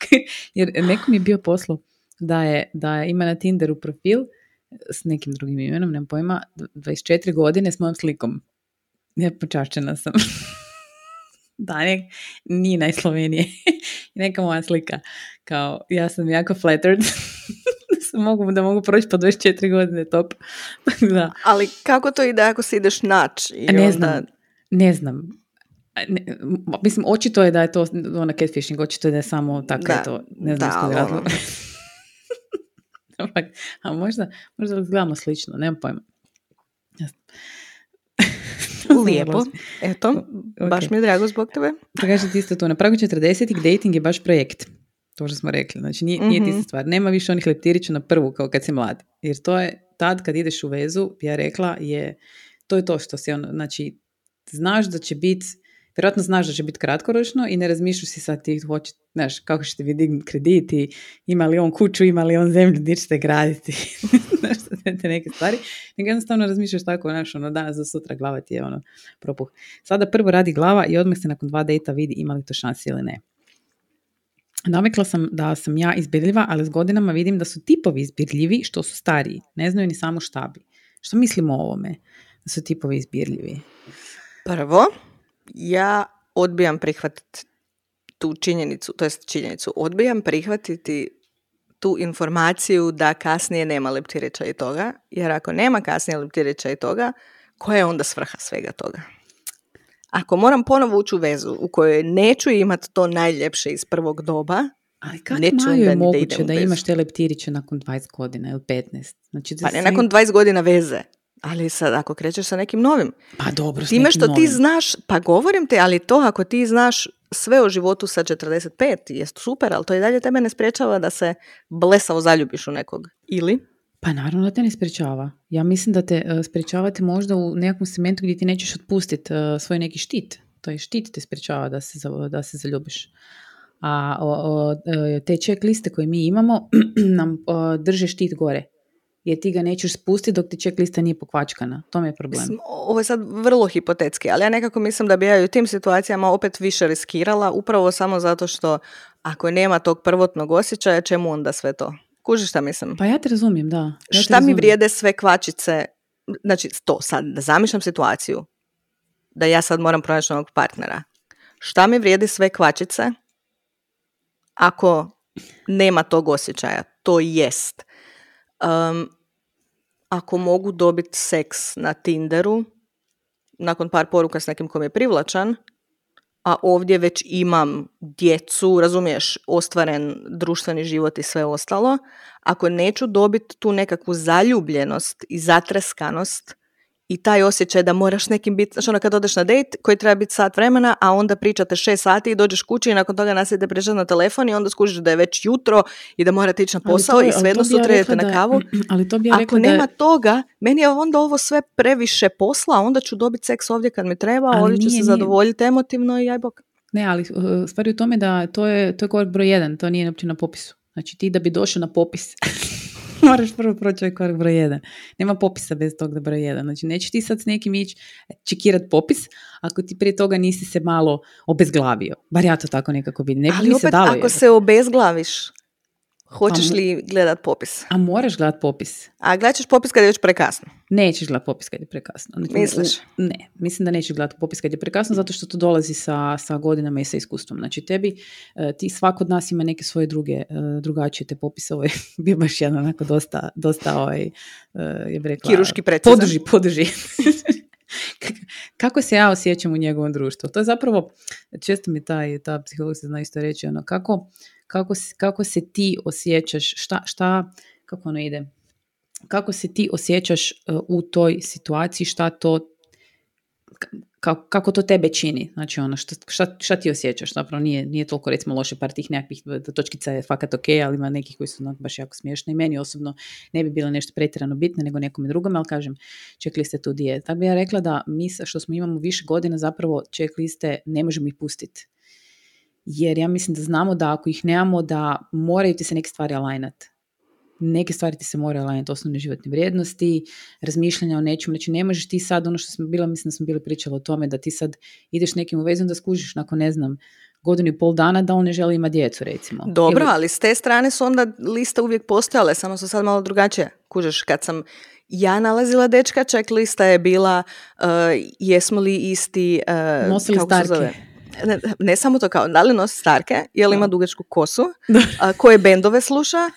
<laughs> jer nekom je bio poslo da je, da ima na Tinderu profil s nekim drugim imenom, nemam pojma, 24 godine s mojom slikom. Ja počašćena sam. Da, nek, nije najslovenije. <laughs> Neka moja slika. Kao, ja sam jako flattered. <laughs> da, mogu, da mogu proći po 24 godine, top. <laughs> da. Ali kako to ide ako se ideš naći? I ne onda... znam, ne znam. Ne, mislim, očito je da je to ona catfishing, očito je da je samo tako da, je to, ne znam da, ono. a možda, možda gledamo slično, nemam pojma. <laughs> Lijepo. Eto, baš mi je drago zbog tebe. ti isto to. Na pragu 40 dating je baš projekt. To što smo rekli. Znači nije, nije mm stvar. Nema više onih leptirića na prvu kao kad si mlad. Jer to je tad kad ideš u vezu, ja rekla, je to je to što si ono, znači znaš da će biti vjerojatno znaš da će biti kratkoročno i ne razmišljaš si sad ti hoće, znaš, kako ćete vi dignuti kredit i ima li on kuću, ima li on zemlju, gdje ćete graditi, <laughs> <laughs> te neke stvari, nego jednostavno razmišljaš tako, znaš, ono, danas za sutra glava ti je ono, propuh. Sada prvo radi glava i odmah se nakon dva dejta vidi ima li to šansi ili ne. Navikla sam da sam ja izbirljiva, ali s godinama vidim da su tipovi izbirljivi što su stariji. Ne znaju ni samo šta bi. Što mislimo o ovome? Da su tipovi izbirljivi. Prvo, ja odbijam prihvatiti tu činjenicu, to jest činjenicu, odbijam prihvatiti tu informaciju da kasnije nema leptirića i toga, jer ako nema kasnije leptirića i toga, koja je onda svrha svega toga? Ako moram ponovo ući u vezu u kojoj neću imati to najljepše iz prvog doba, ali kako je moguće da, imaš te leptiriće nakon 20 godina ili 15? Znači, pa ne nakon 20 godina veze. Ali sad, ako krećeš sa nekim novim, pa dobro, time što ti znaš, pa govorim te, ali to ako ti znaš sve o životu sa 45, jest super, ali to i dalje tebe ne sprečava da se blesavo zaljubiš u nekog. Ili? Pa naravno da te ne sprečava. Ja mislim da te uh, sprečavate možda u nekom segmentu gdje ti nećeš otpustiti uh, svoj neki štit. To je štit te sprečava da se, da se zaljubiš. A o, e, te check liste koje mi imamo <clears throat> nam drže štit gore jer ti ga nećeš spustiti dok ti lista nije pokvačkana. To mi je problem. Ovo je sad vrlo hipotetski, ali ja nekako mislim da bi ja u tim situacijama opet više riskirala, upravo samo zato što ako nema tog prvotnog osjećaja, čemu onda sve to? Kuži šta mislim? Pa ja te razumijem, da. Ja šta mi vrijede sve kvačice? Znači, to sad, da zamišljam situaciju da ja sad moram pronaći novog partnera. Šta mi vrijedi sve kvačice ako nema tog osjećaja? To jest um, ako mogu dobiti seks na Tinderu, nakon par poruka s nekim kom je privlačan, a ovdje već imam djecu, razumiješ, ostvaren društveni život i sve ostalo, ako neću dobiti tu nekakvu zaljubljenost i zatreskanost i taj osjećaj da moraš nekim biti, znači ono kad odeš na dejt koji treba biti sat vremena, a onda pričate šest sati i dođeš kući i nakon toga nastavite pričati na telefon i onda skužiš da je već jutro i da morate ići na posao i svejedno sutra idete na kavu. <clears throat> Ali to bi Ako nema toga, meni je onda ovo sve previše posla, onda ću dobiti seks ovdje kad mi treba, ali ovdje ću se zadovoljiti emotivno i aj bok. Ne, ali uh, stvari u tome da to je, to je korak broj jedan, to nije uopće na popisu. Znači ti da bi došao na popis <laughs> <laughs> moraš prvo proći ovaj korak broj jedan. Nema popisa bez tog da broj jedan. Znači, nećeš ti sad s nekim ići čekirat popis ako ti prije toga nisi se malo obezglavio. Bar ja to tako nekako vidim. Ne Ali opet, ako se obezglaviš, Hoćeš li gledat popis? A moraš gledat popis. A gledat ćeš popis kad je već prekasno? Nećeš gledat popis kad je prekasno. Znači, Misliš? Ne, mislim da nećeš gledat popis kad je prekasno zato što to dolazi sa, sa godinama i sa iskustvom. Znači tebi, e, ti svako od nas ima neke svoje druge, e, drugačije te popise. Ovo je <laughs> bio baš jedan onako dosta, dosta ovaj, e, je rekla... Kiruški precizan. Podrži, podrži. <laughs> <laughs> kako se ja osjećam u njegovom društvu. To je zapravo, često mi taj, ta psiholog se zna isto reći, ono, kako, kako, kako se ti osjećaš, šta, šta, kako ono ide, kako se ti osjećaš e, u toj situaciji, šta to, kako, to tebe čini, znači ono, šta, šta, šta ti osjećaš, zapravo nije, nije toliko recimo loše par tih nekakvih točkica je fakat ok, ali ima nekih koji su baš jako smiješne i meni osobno ne bi bilo nešto pretjerano bitno nego nekome drugome, ali kažem, checkliste tu dije. Tako bi ja rekla da mi što smo imamo više godina zapravo checkliste ne možemo ih pustiti jer ja mislim da znamo da ako ih nemamo da moraju ti se neke stvari alignat. Neke stvari ti se moraju alignat, osnovne životne vrijednosti, razmišljanja o nečemu. Znači ne možeš ti sad, ono što smo bila, mislim da smo bili pričali o tome, da ti sad ideš nekim u vezu da skužiš nakon ne znam, godinu i pol dana da on ne želi imati djecu recimo. Dobro, ali s te strane su onda lista uvijek postojale, samo su sad malo drugačije. Kužiš, kad sam ja nalazila dečka, ček lista je bila uh, jesmo li isti... Uh, Nosili starke ne, ne samo to kao, da li nosi starke, je li ima dugačku kosu, koje bendove sluša,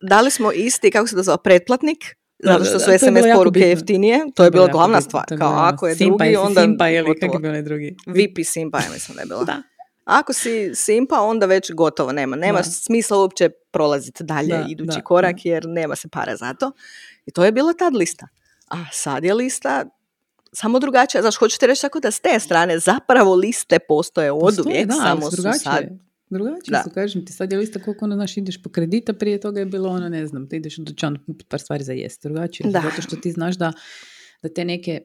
da li smo isti, kako se to zove, pretplatnik, zato što su SMS poruke jeftinije, to, je bila glavna stvar. Kao ako je drugi, onda... Simpa ili kako je drugi? VP Simpa, ja mislim da je bila. Da. Ako si simpa, onda već gotovo nema. Nema smisla uopće prolaziti dalje idući korak, jer nema se para za to. I to je bila tad lista. A sad je lista samo drugačije. Znaš, hoćete reći tako da s te strane zapravo liste postoje od uvijek, da, samo su sad... Drugačije da. su, kažem ti, sad je lista koliko ono, znaš, ideš po kredita, prije toga je bilo ono, ne znam, ti ideš u dućan par stvari za jest. Drugačije, da. zato što ti znaš da, da te neke,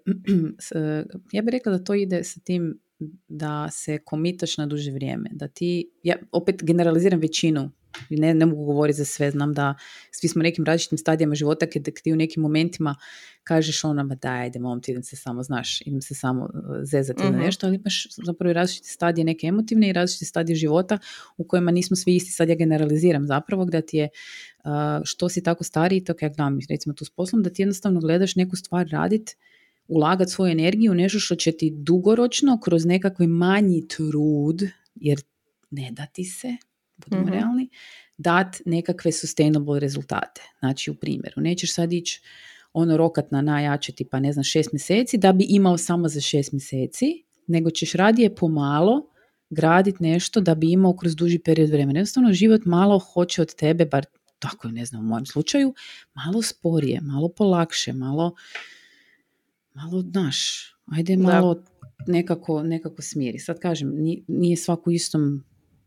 <clears throat> ja bih rekla da to ide sa tim da se komitaš na duže vrijeme, da ti, ja opet generaliziram većinu ne, ne mogu govoriti za sve, znam da svi smo nekim različitim stadijama života kad ti u nekim momentima kažeš ono, ma daj, ajde, mom, ti idem se samo, znaš, idem se samo uh, zezati mm nešto, ali imaš zapravo i različite stadije neke emotivne i različite stadije života u kojima nismo svi isti, sad ja generaliziram zapravo, da ti je uh, što si tako stariji, tako ja gledam recimo tu s poslom, da ti jednostavno gledaš neku stvar radit, ulagati svoju energiju u nešto što će ti dugoročno kroz nekakvi manji trud, jer ne da ti se, budemo mm realni, dat nekakve sustainable rezultate. Znači, u primjeru, nećeš sad ići ono rokat na najjače tipa ne znam šest mjeseci da bi imao samo za šest mjeseci, nego ćeš radije pomalo graditi nešto da bi imao kroz duži period vremena. Jednostavno život malo hoće od tebe, bar tako je, ne znam, u mojem slučaju, malo sporije, malo polakše, malo, malo, znaš, ajde malo nekako, nekako smiri. Sad kažem, nije svako istom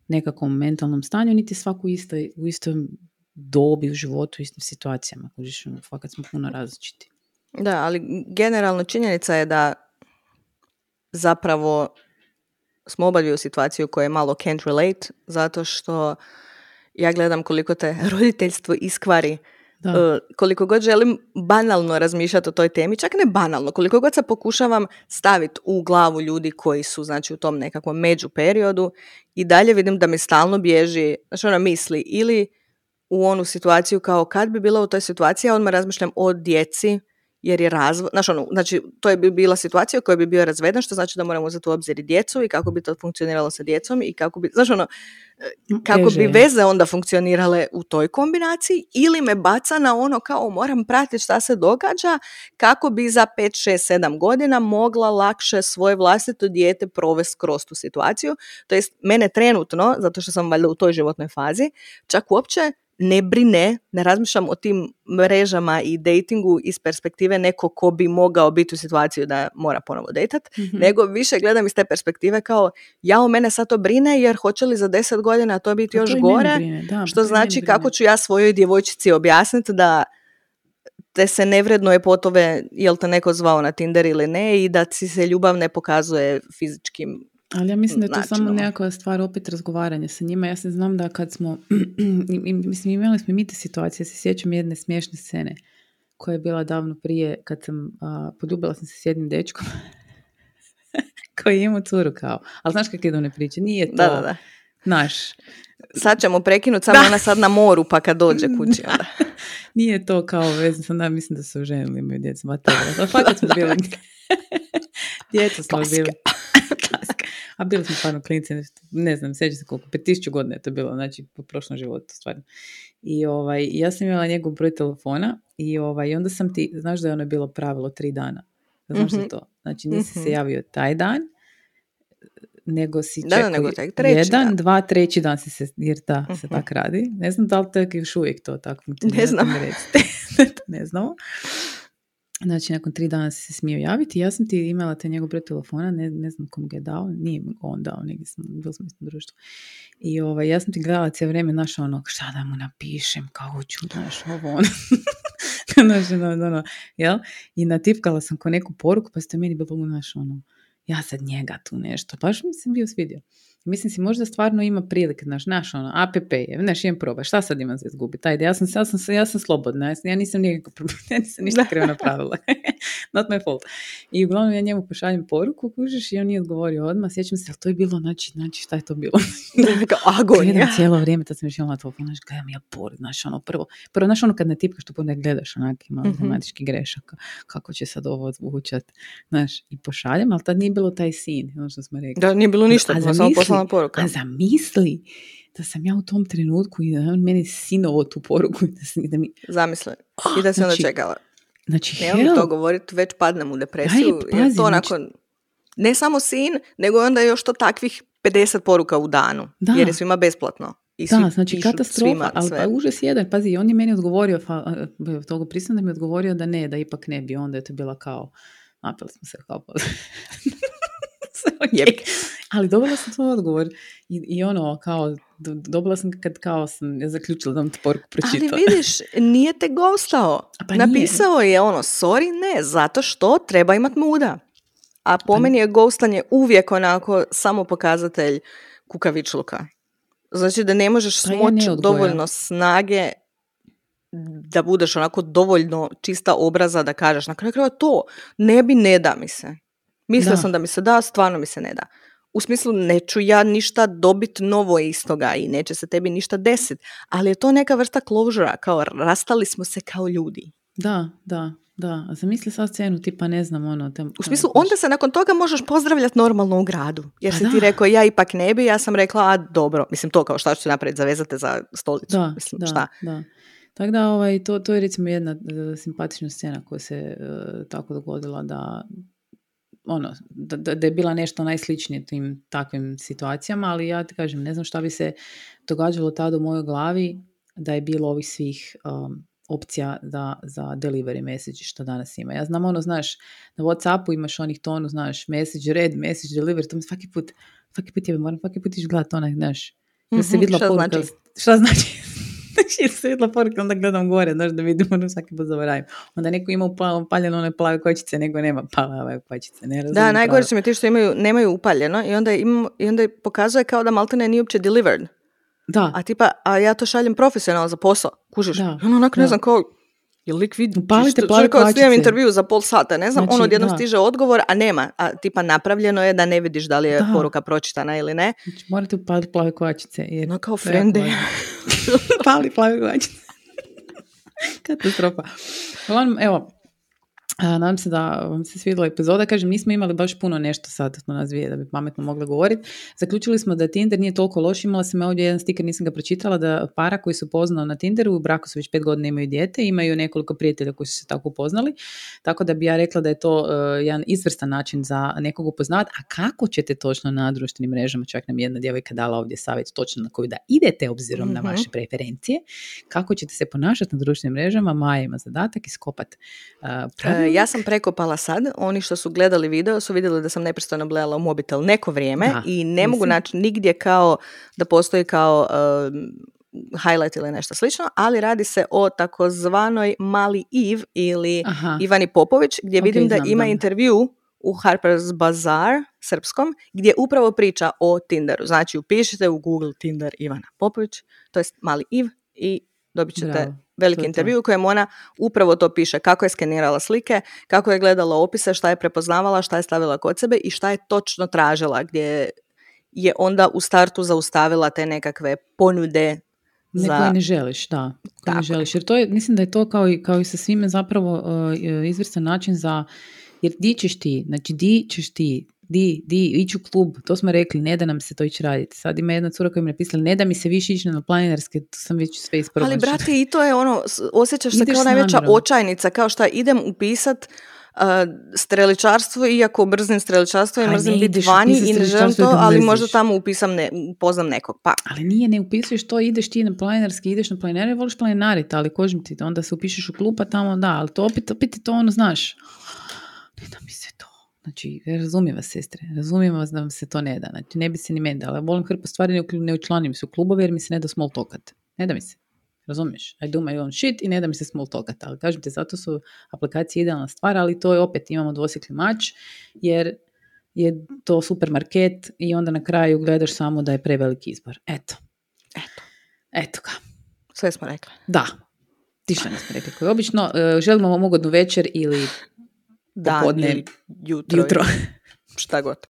nekakvom mentalnom stanju, niti svaku isto, u istom dobi u životu, u istim situacijama. Kužiš, ono, fakat smo puno različiti. Da, ali generalno činjenica je da zapravo smo obavili u situaciju koja je malo can't relate, zato što ja gledam koliko te <laughs> roditeljstvo iskvari da. E, koliko god želim banalno razmišljati o toj temi, čak ne banalno, koliko god se pokušavam staviti u glavu ljudi koji su znači u tom nekakvom među periodu i dalje vidim da mi stalno bježi, znači ona misli ili u onu situaciju kao kad bi bila u toj situaciji, ja odmah razmišljam o djeci jer je razvod, znaš ono, znači to je bi bila situacija u kojoj bi bio razveden, što znači da moramo uzeti u obzir i djecu i kako bi to funkcioniralo sa djecom i kako bi, znaš ono, kako bi veze onda funkcionirale u toj kombinaciji ili me baca na ono kao moram pratiti šta se događa kako bi za 5, 6, 7 godina mogla lakše svoje vlastito dijete provesti kroz tu situaciju. To jest mene trenutno, zato što sam valjda u toj životnoj fazi, čak uopće ne brine, ne razmišljam o tim mrežama i datingu iz perspektive neko ko bi mogao biti u situaciju da mora ponovo dejtat, mhm. nego više gledam iz te perspektive kao ja o mene sad to brine jer hoće li za deset godina to biti još gore, što znači kako ću ja svojoj djevojčici objasniti da te se nevredno je potove jel te neko zvao na Tinder ili ne i da si se ljubav ne pokazuje fizičkim ali ja mislim da je to samo nekakva stvar opet razgovaranja sa njima. Ja se znam da kad smo, <clears throat> mislim imali smo mi te situacije, ja se sjećam jedne smiješne scene koja je bila davno prije kad sam, a, poljubila sam se s jednim dečkom <laughs> koji je imao curu kao. Ali znaš kak idu ne priče? Nije to da, da, da. naš. Sad ćemo prekinuti, <laughs> samo ona sad na moru pa kad dođe kući. Onda. <laughs> Nije to kao vezno, sam da mislim da su ženili imaju djecu. Ma to, fakat smo bili. Djeca smo bili. A bili smo stvarno klinici, ne znam, sjećam se koliko, pet tisuću godina je to bilo, znači po prošlom životu stvarno. I ovaj, ja sam imala njegov broj telefona i ovaj, onda sam ti, znaš da je ono bilo pravilo tri dana. Znaš mm to? Znači nisi se mhm. javio taj dan, nego si čekao da, nego treći jedan, dan. dva, treći dan si se, jer da, se mhm. tak radi. Ne znam da li to je još uvijek to tako funkcionira. Ne znam. <laughs> ne znamo. Znači, nakon tri dana se smio javiti. Ja sam ti imala te njegov broj telefona, ne, ne znam kom ga je dao, nije on dao, negdje sam, društvo. I ovaj, ja sam ti gledala cijelo vrijeme, naša ono, šta da mu napišem, kao ću, znaš, ovo ono. <laughs> znaš, ono, ono, jel? I natipkala sam ko neku poruku, pa ste meni bilo, znaš, ono, ja sad njega tu nešto. Baš mi se bio svidio. Mislim si, možda stvarno ima prilike, znaš, naš ono, app je, znaš, imam proba, šta sad imam za izgubiti? Ajde, ja sam, ja sam, ja sam slobodna, ja nisam nikako, <laughs> ja nisam ništa krivo napravila. <laughs> Not my fault. I uglavnom ja njemu pošaljem poruku, kužiš, i on nije odgovorio odmah, sjećam se, ali to je bilo, znači, znači, šta je to bilo? <laughs> Agonija. cijelo vrijeme, tad sam još imala telefon, znaš, gledam ja pored, znaš, ono, prvo, prvo, znaš, ono, kad ne tipkaš, to ne gledaš, onak, ima mm grešaka, kako će sad ovo zvučat, znaš, i pošaljem, ali tad nije bilo taj sin, ono što smo rekli. Da, nije bilo ništa, samo poruka. A zamisli da sam ja u tom trenutku i da on meni sinovo tu poruku da, da mi... Zamisli. I da se onda znači, čekala. Znači, Nemam to govoriti, već padnem u depresiju. Daj, pazi, to nakon, znači... ne samo sin, nego onda još to takvih 50 poruka u danu. Da. Jer je svima besplatno. I da, znači katastrofa, ali pa užas jedan, pazi, on je meni odgovorio, fa, toga prisam da mi je odgovorio da ne, da ipak ne bi, onda je to bila kao, napili smo se kao <laughs> okay. Ali dobila sam svoj odgovor i, i ono kao, dobila sam kad kao sam ja zaključila da vam tu poruku pročitala. Ali vidiš, nije te gostao. Pa Napisao je ono, sorry, ne, zato što treba imat muda. A po pa meni je ghostanje uvijek onako samo pokazatelj kukavičluka. Znači da ne možeš pa smoći dovoljno snage da budeš onako dovoljno čista obraza da kažeš na kraju to ne bi ne da mi se. Mislila sam da mi se da, stvarno mi se ne da. U smislu, neću ja ništa dobiti novo iz toga i neće se tebi ništa desiti. Ali je to neka vrsta closure, kao rastali smo se kao ljudi. Da, da, da. A zamisli sad scenu, tipa ne znam, ono... Tem, u smislu, onda se nakon toga možeš pozdravljati normalno u gradu. Jer pa si ti rekao, ja ipak ne bi, ja sam rekla, a dobro. Mislim, to kao šta ću napraviti, zavezate za stolicu. Da, mislim, da, šta? da. Tako da, ovaj, to, to je recimo jedna uh, simpatična scena koja se uh, tako dogodila da ono, da, da je bila nešto najsličnije tim takvim situacijama, ali ja ti kažem, ne znam šta bi se događalo tada u mojoj glavi da je bilo ovih svih um, opcija da, za delivery message što danas ima. Ja znam ono, znaš, na Whatsappu imaš onih tonu, znaš, message read, message deliver, to mi svaki put, svaki put je, moram svaki put iš gledati onaj, znaš, da se mhm, vidjela šta poruka, znači? šta znači? Znači, se vidjela poruka, onda gledam gore, znaš, da vidim, ono svaki put zaboravim. Onda neko ima upaljeno one plave kočice, nego nema plave kočice. Ne da, najgore su mi ti što imaju, nemaju upaljeno i onda, im, i onda pokazuje kao da maltene nije uopće delivered. Da. A tipa, a ja to šaljem profesionalno za posao, kužiš. Da. Ono onako ne znam kao, je lik vidi, Upalite plave kao intervju za pol sata, ne znam, znači, ono odjednom stiže odgovor, a nema, a tipa napravljeno je da ne vidiš da li je da. poruka pročitana ili ne. Znači, morate upaliti plave kovačice. Jer no kao frende. <laughs> Pali plave kovačice. <laughs> Katastrofa. evo, nadam se da vam se svidjela epizoda. Kažem, nismo imali baš puno nešto sad na nas dvije da bi pametno mogli govoriti. Zaključili smo da Tinder nije toliko loš. Imala sam ovdje jedan stiker, nisam ga pročitala, da para koji su poznao na Tinderu, u braku su već pet godina imaju dijete, imaju nekoliko prijatelja koji su se tako upoznali. Tako da bi ja rekla da je to uh, jedan izvrstan način za nekog upoznavati. A kako ćete točno na društvenim mrežama, čak nam jedna djevojka dala ovdje savjet točno na koju da idete obzirom na mhm. vaše preferencije, kako ćete se ponašati na društvenim mrežama, Maja ima zadatak iskopati uh, ja sam prekopala sad, oni što su gledali video su vidjeli da sam neprestano gledala u mobitel neko vrijeme i ne mogu naći nigdje kao da postoji kao highlight ili nešto slično, ali radi se o takozvanoj Mali Iv ili Ivani Popović gdje vidim da ima intervju u Harper's Bazaar srpskom gdje upravo priča o Tinderu. Znači upišite u Google Tinder Ivana Popović, to jest Mali Iv i dobit ćete veliki intervju u kojem ona upravo to piše, kako je skenirala slike, kako je gledala opise, šta je prepoznavala, šta je stavila kod sebe i šta je točno tražila, gdje je onda u startu zaustavila te nekakve ponude ne, za... ne želiš, da. Koje ne želiš. Jer to je, mislim da je to kao i, kao i sa svime zapravo uh, izvrstan način za, jer di ćeš ti, znači di ćeš ti di, di, ići u klub, to smo rekli, ne da nam se to ići raditi. Sad ima jedna cura koja mi je napisala, ne da mi se više ići na planinarske, to sam već sve ispravo. Ali brate, i to je ono, osjećaš se kao najveća očajnica, kao šta idem upisat uh, streličarstvo, iako brzim streličarstvo i mrzim biti vani i ne želim to, ali možda tamo upisam ne, upoznam nekog. Pa. Ali nije, ne upisuješ to, ideš ti na planinarski, ideš na planinare, voliš planinariti, ali kožim ti, onda se upišeš u klub, pa tamo da, ali to opet, opet je to ono, znaš, ne da mi se Znači, razumijem vas, sestre, razumijem vas da vam se to ne da. Znači, ne bi se ni meni ali volim hrpu stvari, ne učlanim se u klubove jer mi se ne da small talkat. Ne da mi se. Razumiješ? I do my own shit i ne da mi se small talkat. Ali kažem ti, zato su aplikacije idealna stvar, ali to je opet, imamo dvosikli mač, jer je to supermarket i onda na kraju gledaš samo da je preveliki izbor. Eto. Eto. Eto ga. Sve smo rekli. Da. Ti što nismo rekli. Koji obično, uh, želimo vam ugodnu večer ili dan jutro. jutro. Šta god.